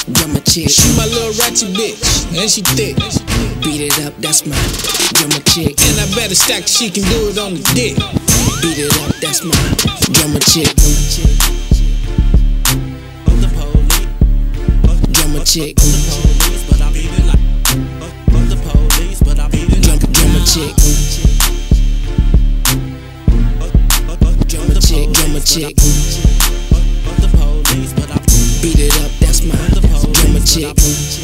chick. She my little ratchet bitch, and she thick. Beat it up, that's my, drama chick. And I better stack, she can do it on the dick. Beat it up, that's my, drama chick. Drama chick. You're my chick. You're my chick. You're my chick. Ponte.